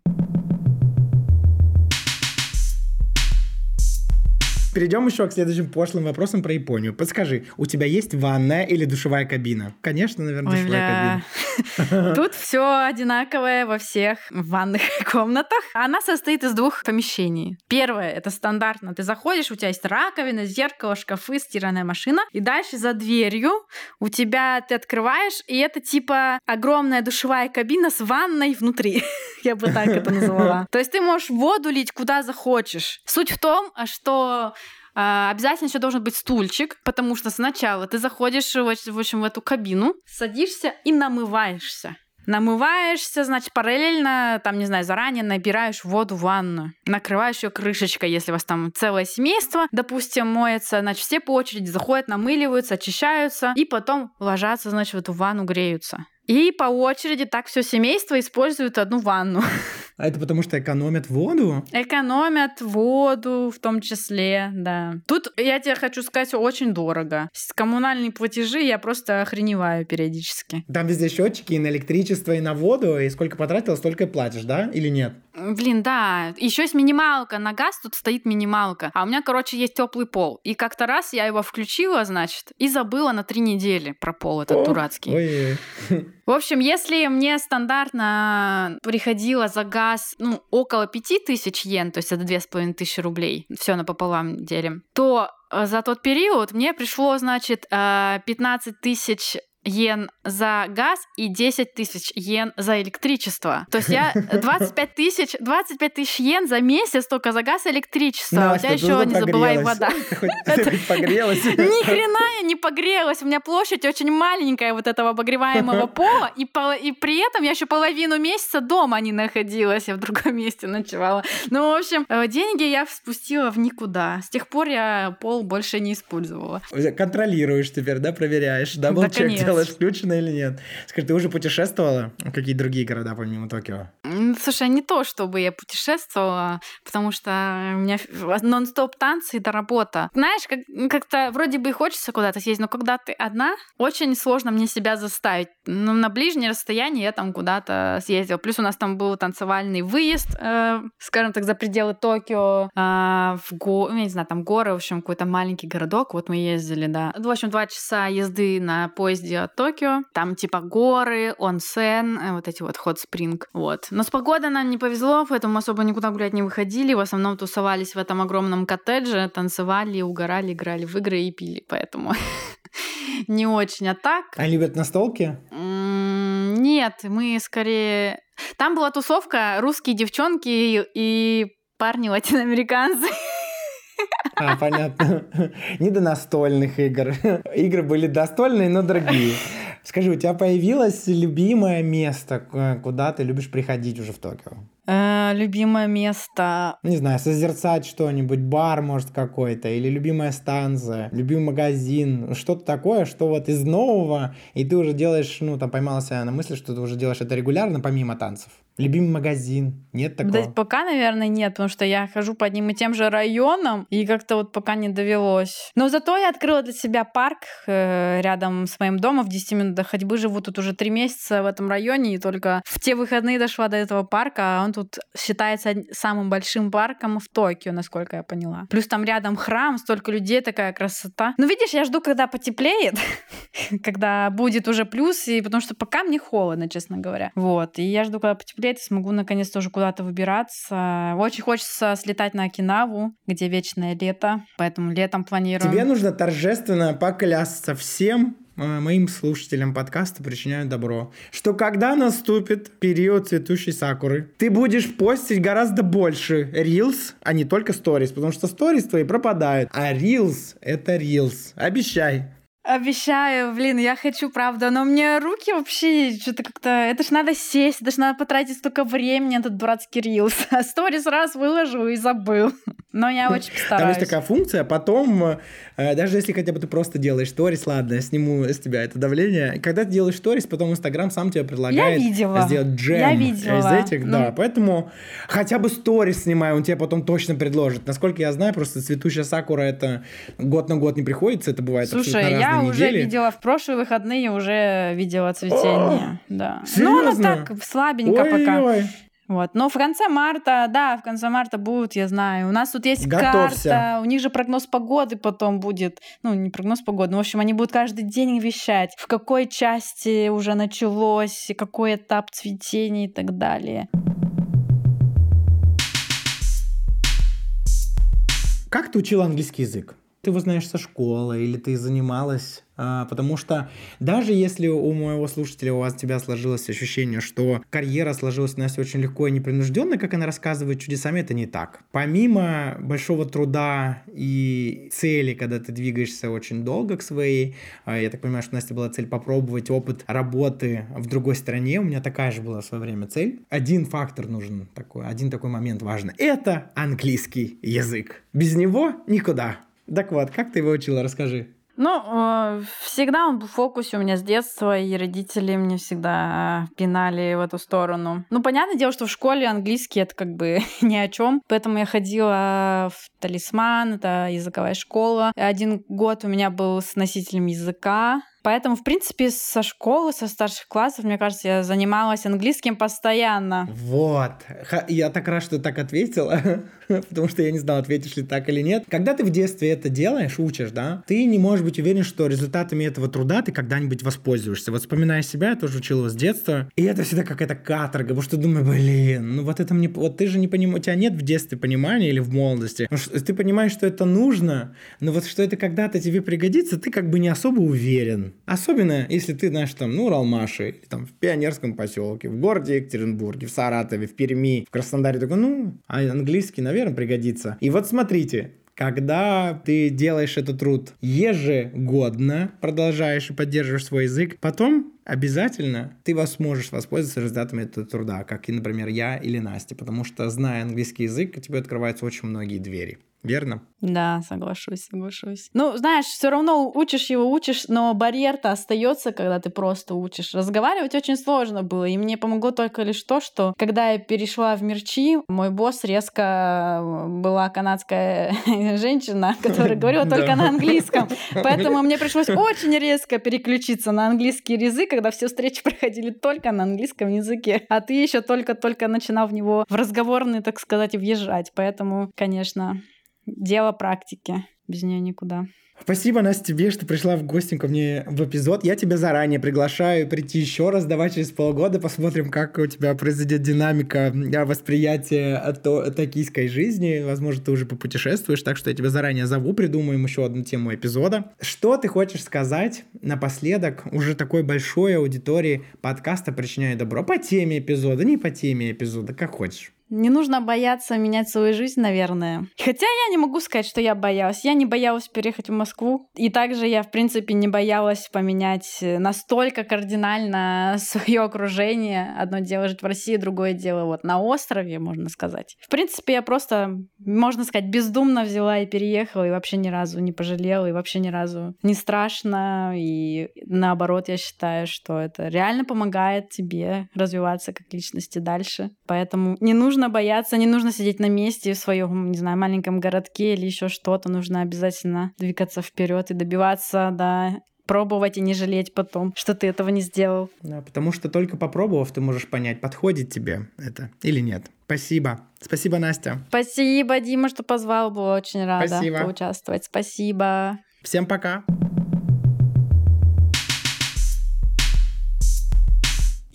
Перейдем еще к следующим пошлым вопросам про Японию. Подскажи, у тебя есть ванная или душевая кабина? Конечно, наверное, Ой, душевая бля. кабина. Тут все одинаковое во всех ванных комнатах. Она состоит из двух помещений. Первое это стандартно. Ты заходишь, у тебя есть раковина, зеркало, шкафы, стиральная машина. И дальше за дверью у тебя ты открываешь, и это типа огромная душевая кабина с ванной внутри. Я бы так это назвала. То есть ты можешь воду лить куда захочешь. Суть в том, что а, обязательно еще должен быть стульчик, потому что сначала ты заходишь в общем, в эту кабину, садишься и намываешься. Намываешься, значит, параллельно, там, не знаю, заранее набираешь воду в ванну. Накрываешь ее крышечкой, если у вас там целое семейство, допустим, моется, значит, все по очереди заходят, намыливаются, очищаются, и потом ложатся, значит, в эту ванну, греются. И по очереди так все семейство использует одну ванну. А это потому что экономят воду? Экономят воду в том числе, да. Тут я тебе хочу сказать, очень дорого. Коммунальные платежи я просто охреневаю периодически. Там везде счетчики и на электричество, и на воду, и сколько потратил, столько и платишь, да? Или нет? Блин, да. Еще есть минималка. На газ тут стоит минималка. А у меня, короче, есть теплый пол. И как-то раз я его включила, значит, и забыла на три недели про пол этот О, дурацкий. Ой. В общем, если мне стандартно приходило за газ ну, около пяти тысяч йен, то есть это две с половиной тысячи рублей, все напополам делим, то э, за тот период мне пришло, значит, 15 э, тысяч йен за газ и 10 тысяч йен за электричество. То есть я 25 тысяч, 25 тысяч йен за месяц только за газ и электричество. Настя, у тебя еще не забывай вода. Ты погрелась. Ни хрена я не погрелась. У меня площадь очень маленькая вот этого обогреваемого пола, и, и при этом я еще половину месяца дома не находилась, я в другом месте ночевала. Ну, в общем, э, деньги я спустила в никуда. С тех пор я пол больше не использовала. Контролируешь теперь, да, проверяешь, да, да делаешь, включено или нет. Скажи, ты уже путешествовала? Какие другие города помимо Токио? Слушай, не то, чтобы я путешествовала, потому что у меня нон-стоп танцы и до работа. Знаешь, как- как-то вроде бы и хочется куда-то съездить, но когда ты одна, очень сложно мне себя заставить. Ну, на ближнее расстояние я там куда-то съездила. Плюс у нас там был танцевальный выезд, э, скажем так, за пределы Токио, э, в го... Ну, я не знаю, там горы, в общем, какой-то маленький городок. Вот мы ездили, да. В общем, два часа езды на поезде Токио. Там типа горы, онсен, э, вот эти вот ход спринг. Вот. Но с погодой нам не повезло, поэтому особо никуда гулять не выходили. В основном тусовались в этом огромном коттедже, танцевали, угорали, играли в игры и пили. Поэтому не очень, а так... А любят настолки? Нет, мы скорее... Там была тусовка русские девчонки и парни латиноамериканцы. А, понятно. Не до настольных игр. Игры были достольные, но дорогие. Скажи, у тебя появилось любимое место, куда ты любишь приходить уже в Токио? Э, любимое место. Не знаю, созерцать что-нибудь, бар, может, какой-то, или любимая станция, любимый магазин, что-то такое, что вот из нового, и ты уже делаешь, ну, там поймался на мысли, что ты уже делаешь это регулярно, помимо танцев. Любимый магазин? Нет такого? Да, пока, наверное, нет, потому что я хожу по одним и тем же районам, и как-то вот пока не довелось. Но зато я открыла для себя парк э, рядом с моим домом в 10 минутах ходьбы. Живу тут уже три месяца в этом районе, и только в те выходные дошла до этого парка, а он тут считается самым большим парком в Токио, насколько я поняла. Плюс там рядом храм, столько людей, такая красота. Ну, видишь, я жду, когда потеплеет, когда будет уже плюс, и потому что пока мне холодно, честно говоря. Вот, и я жду, когда потеплеет лет смогу наконец тоже куда-то выбираться. Очень хочется слетать на Окинаву, где вечное лето, поэтому летом планирую. Тебе нужно торжественно поклясться всем, э, моим слушателям подкаста причиняют добро, что когда наступит период цветущей сакуры, ты будешь постить гораздо больше рилс, а не только сторис, потому что сторис твои пропадают, а рилс — это рилс. Обещай. Обещаю, блин, я хочу, правда, но мне руки вообще что-то как-то... Это ж надо сесть, это ж надо потратить столько времени на этот дурацкий рилс. А сторис раз выложу и забыл. Но я очень стараюсь. Там есть такая функция, потом, э, даже если хотя бы ты просто делаешь сторис, ладно, я сниму с тебя это давление. Когда ты делаешь сторис, потом Инстаграм сам тебе предлагает я видела. сделать джем я видела. из этих, ну... да. Поэтому хотя бы сторис снимай, он тебе потом точно предложит. Насколько я знаю, просто цветущая сакура это год на год не приходится, это бывает Слушай, я я уже видела в прошлые выходные, уже видела цветение. О, да. Серьезно? Ну, оно так слабенько Ой, пока. Вот. Но в конце марта, да, в конце марта будут, я знаю. У нас тут есть Готовься. карта, у них же прогноз погоды потом будет. Ну, не прогноз погоды, но, в общем, они будут каждый день вещать, в какой части уже началось, какой этап цветения и так далее. Как ты учила английский язык? Ты его со школы или ты занималась а, потому что даже если у моего слушателя, у вас тебя сложилось ощущение, что карьера сложилась у нас очень легко и непринужденно, как она рассказывает чудесами, это не так. Помимо большого труда и цели, когда ты двигаешься очень долго к своей, а, я так понимаю, что у Настя была цель попробовать опыт работы в другой стране, у меня такая же была в свое время цель. Один фактор нужен такой, один такой момент важный. Это английский язык. Без него никуда. Так вот, как ты его учила, расскажи. Ну, э, всегда он был в фокусе у меня с детства, и родители мне всегда пинали в эту сторону. Ну, понятное дело, что в школе английский это как бы ни о чем, поэтому я ходила в талисман, это языковая школа. Один год у меня был с носителем языка, Поэтому, в принципе, со школы, со старших классов, мне кажется, я занималась английским постоянно. Вот. Я так рад, что ты так ответила, потому что я не знал, ответишь ли так или нет. Когда ты в детстве это делаешь, учишь, да, ты не можешь быть уверен, что результатами этого труда ты когда-нибудь воспользуешься. Вот вспоминая себя, я тоже учил его с детства, и это всегда какая-то каторга, потому что думаю, блин, ну вот это мне... Вот ты же не понимаешь, у тебя нет в детстве понимания или в молодости. Ты понимаешь, что это нужно, но вот что это когда-то тебе пригодится, ты как бы не особо уверен. Особенно, если ты, знаешь, там, ну, Уралмаши, там в Пионерском поселке, в городе Екатеринбурге, в Саратове, в Перми, в Краснодаре, такой, ну, а английский, наверное, пригодится. И вот смотрите, когда ты делаешь этот труд ежегодно, продолжаешь и поддерживаешь свой язык, потом обязательно ты вас сможешь воспользоваться результатами этого труда, как и, например, я или Настя, потому что, зная английский язык, тебе открываются очень многие двери. Верно? Да, соглашусь, соглашусь. Ну, знаешь, все равно учишь его, учишь, но барьер-то остается, когда ты просто учишь. Разговаривать очень сложно было, и мне помогло только лишь то, что когда я перешла в Мерчи, мой босс резко э, была канадская женщина, которая говорила только на английском. Поэтому мне пришлось очень резко переключиться на английский язык, когда все встречи проходили только на английском языке, а ты еще только-только начинал в него в разговорный, так сказать, въезжать. Поэтому, конечно, дело практики. Без нее никуда. Спасибо, Настя, тебе, что пришла в гости ко мне в эпизод. Я тебя заранее приглашаю прийти еще раз. Давай через полгода посмотрим, как у тебя произойдет динамика восприятия токийской жизни. Возможно, ты уже попутешествуешь, так что я тебя заранее зову, придумаем еще одну тему эпизода. Что ты хочешь сказать напоследок уже такой большой аудитории подкаста «Причиняю добро» по теме эпизода, не по теме эпизода, как хочешь? Не нужно бояться менять свою жизнь, наверное. Хотя я не могу сказать, что я боялась. Я не боялась переехать в Москву. И также я, в принципе, не боялась поменять настолько кардинально свое окружение. Одно дело жить в России, другое дело вот на острове, можно сказать. В принципе, я просто, можно сказать, бездумно взяла и переехала, и вообще ни разу не пожалела, и вообще ни разу не страшно. И наоборот, я считаю, что это реально помогает тебе развиваться как личности дальше. Поэтому не нужно нужно бояться, не нужно сидеть на месте в своем, не знаю, маленьком городке или еще что-то. Нужно обязательно двигаться вперед и добиваться, да, пробовать и не жалеть потом, что ты этого не сделал. Да, потому что только попробовав, ты можешь понять, подходит тебе это или нет. Спасибо. Спасибо, Настя. Спасибо, Дима, что позвал. Была очень рада Спасибо. поучаствовать. Спасибо. Всем пока.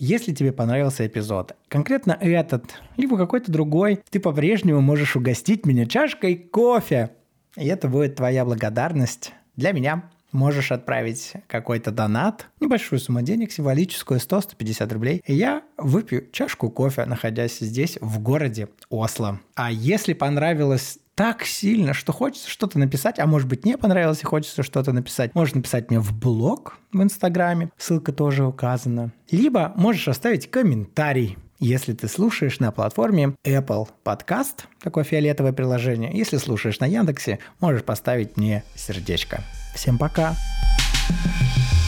Если тебе понравился эпизод, конкретно этот, либо какой-то другой, ты по-прежнему можешь угостить меня чашкой кофе. И это будет твоя благодарность для меня. Можешь отправить какой-то донат, небольшую сумму денег, символическую, 100-150 рублей, и я выпью чашку кофе, находясь здесь, в городе Осло. А если понравилось так сильно, что хочется что-то написать, а может быть не понравилось и хочется что-то написать, можешь написать мне в блог в Инстаграме, ссылка тоже указана. Либо можешь оставить комментарий, если ты слушаешь на платформе Apple Podcast, такое фиолетовое приложение, если слушаешь на Яндексе, можешь поставить мне сердечко. Всем пока! thank you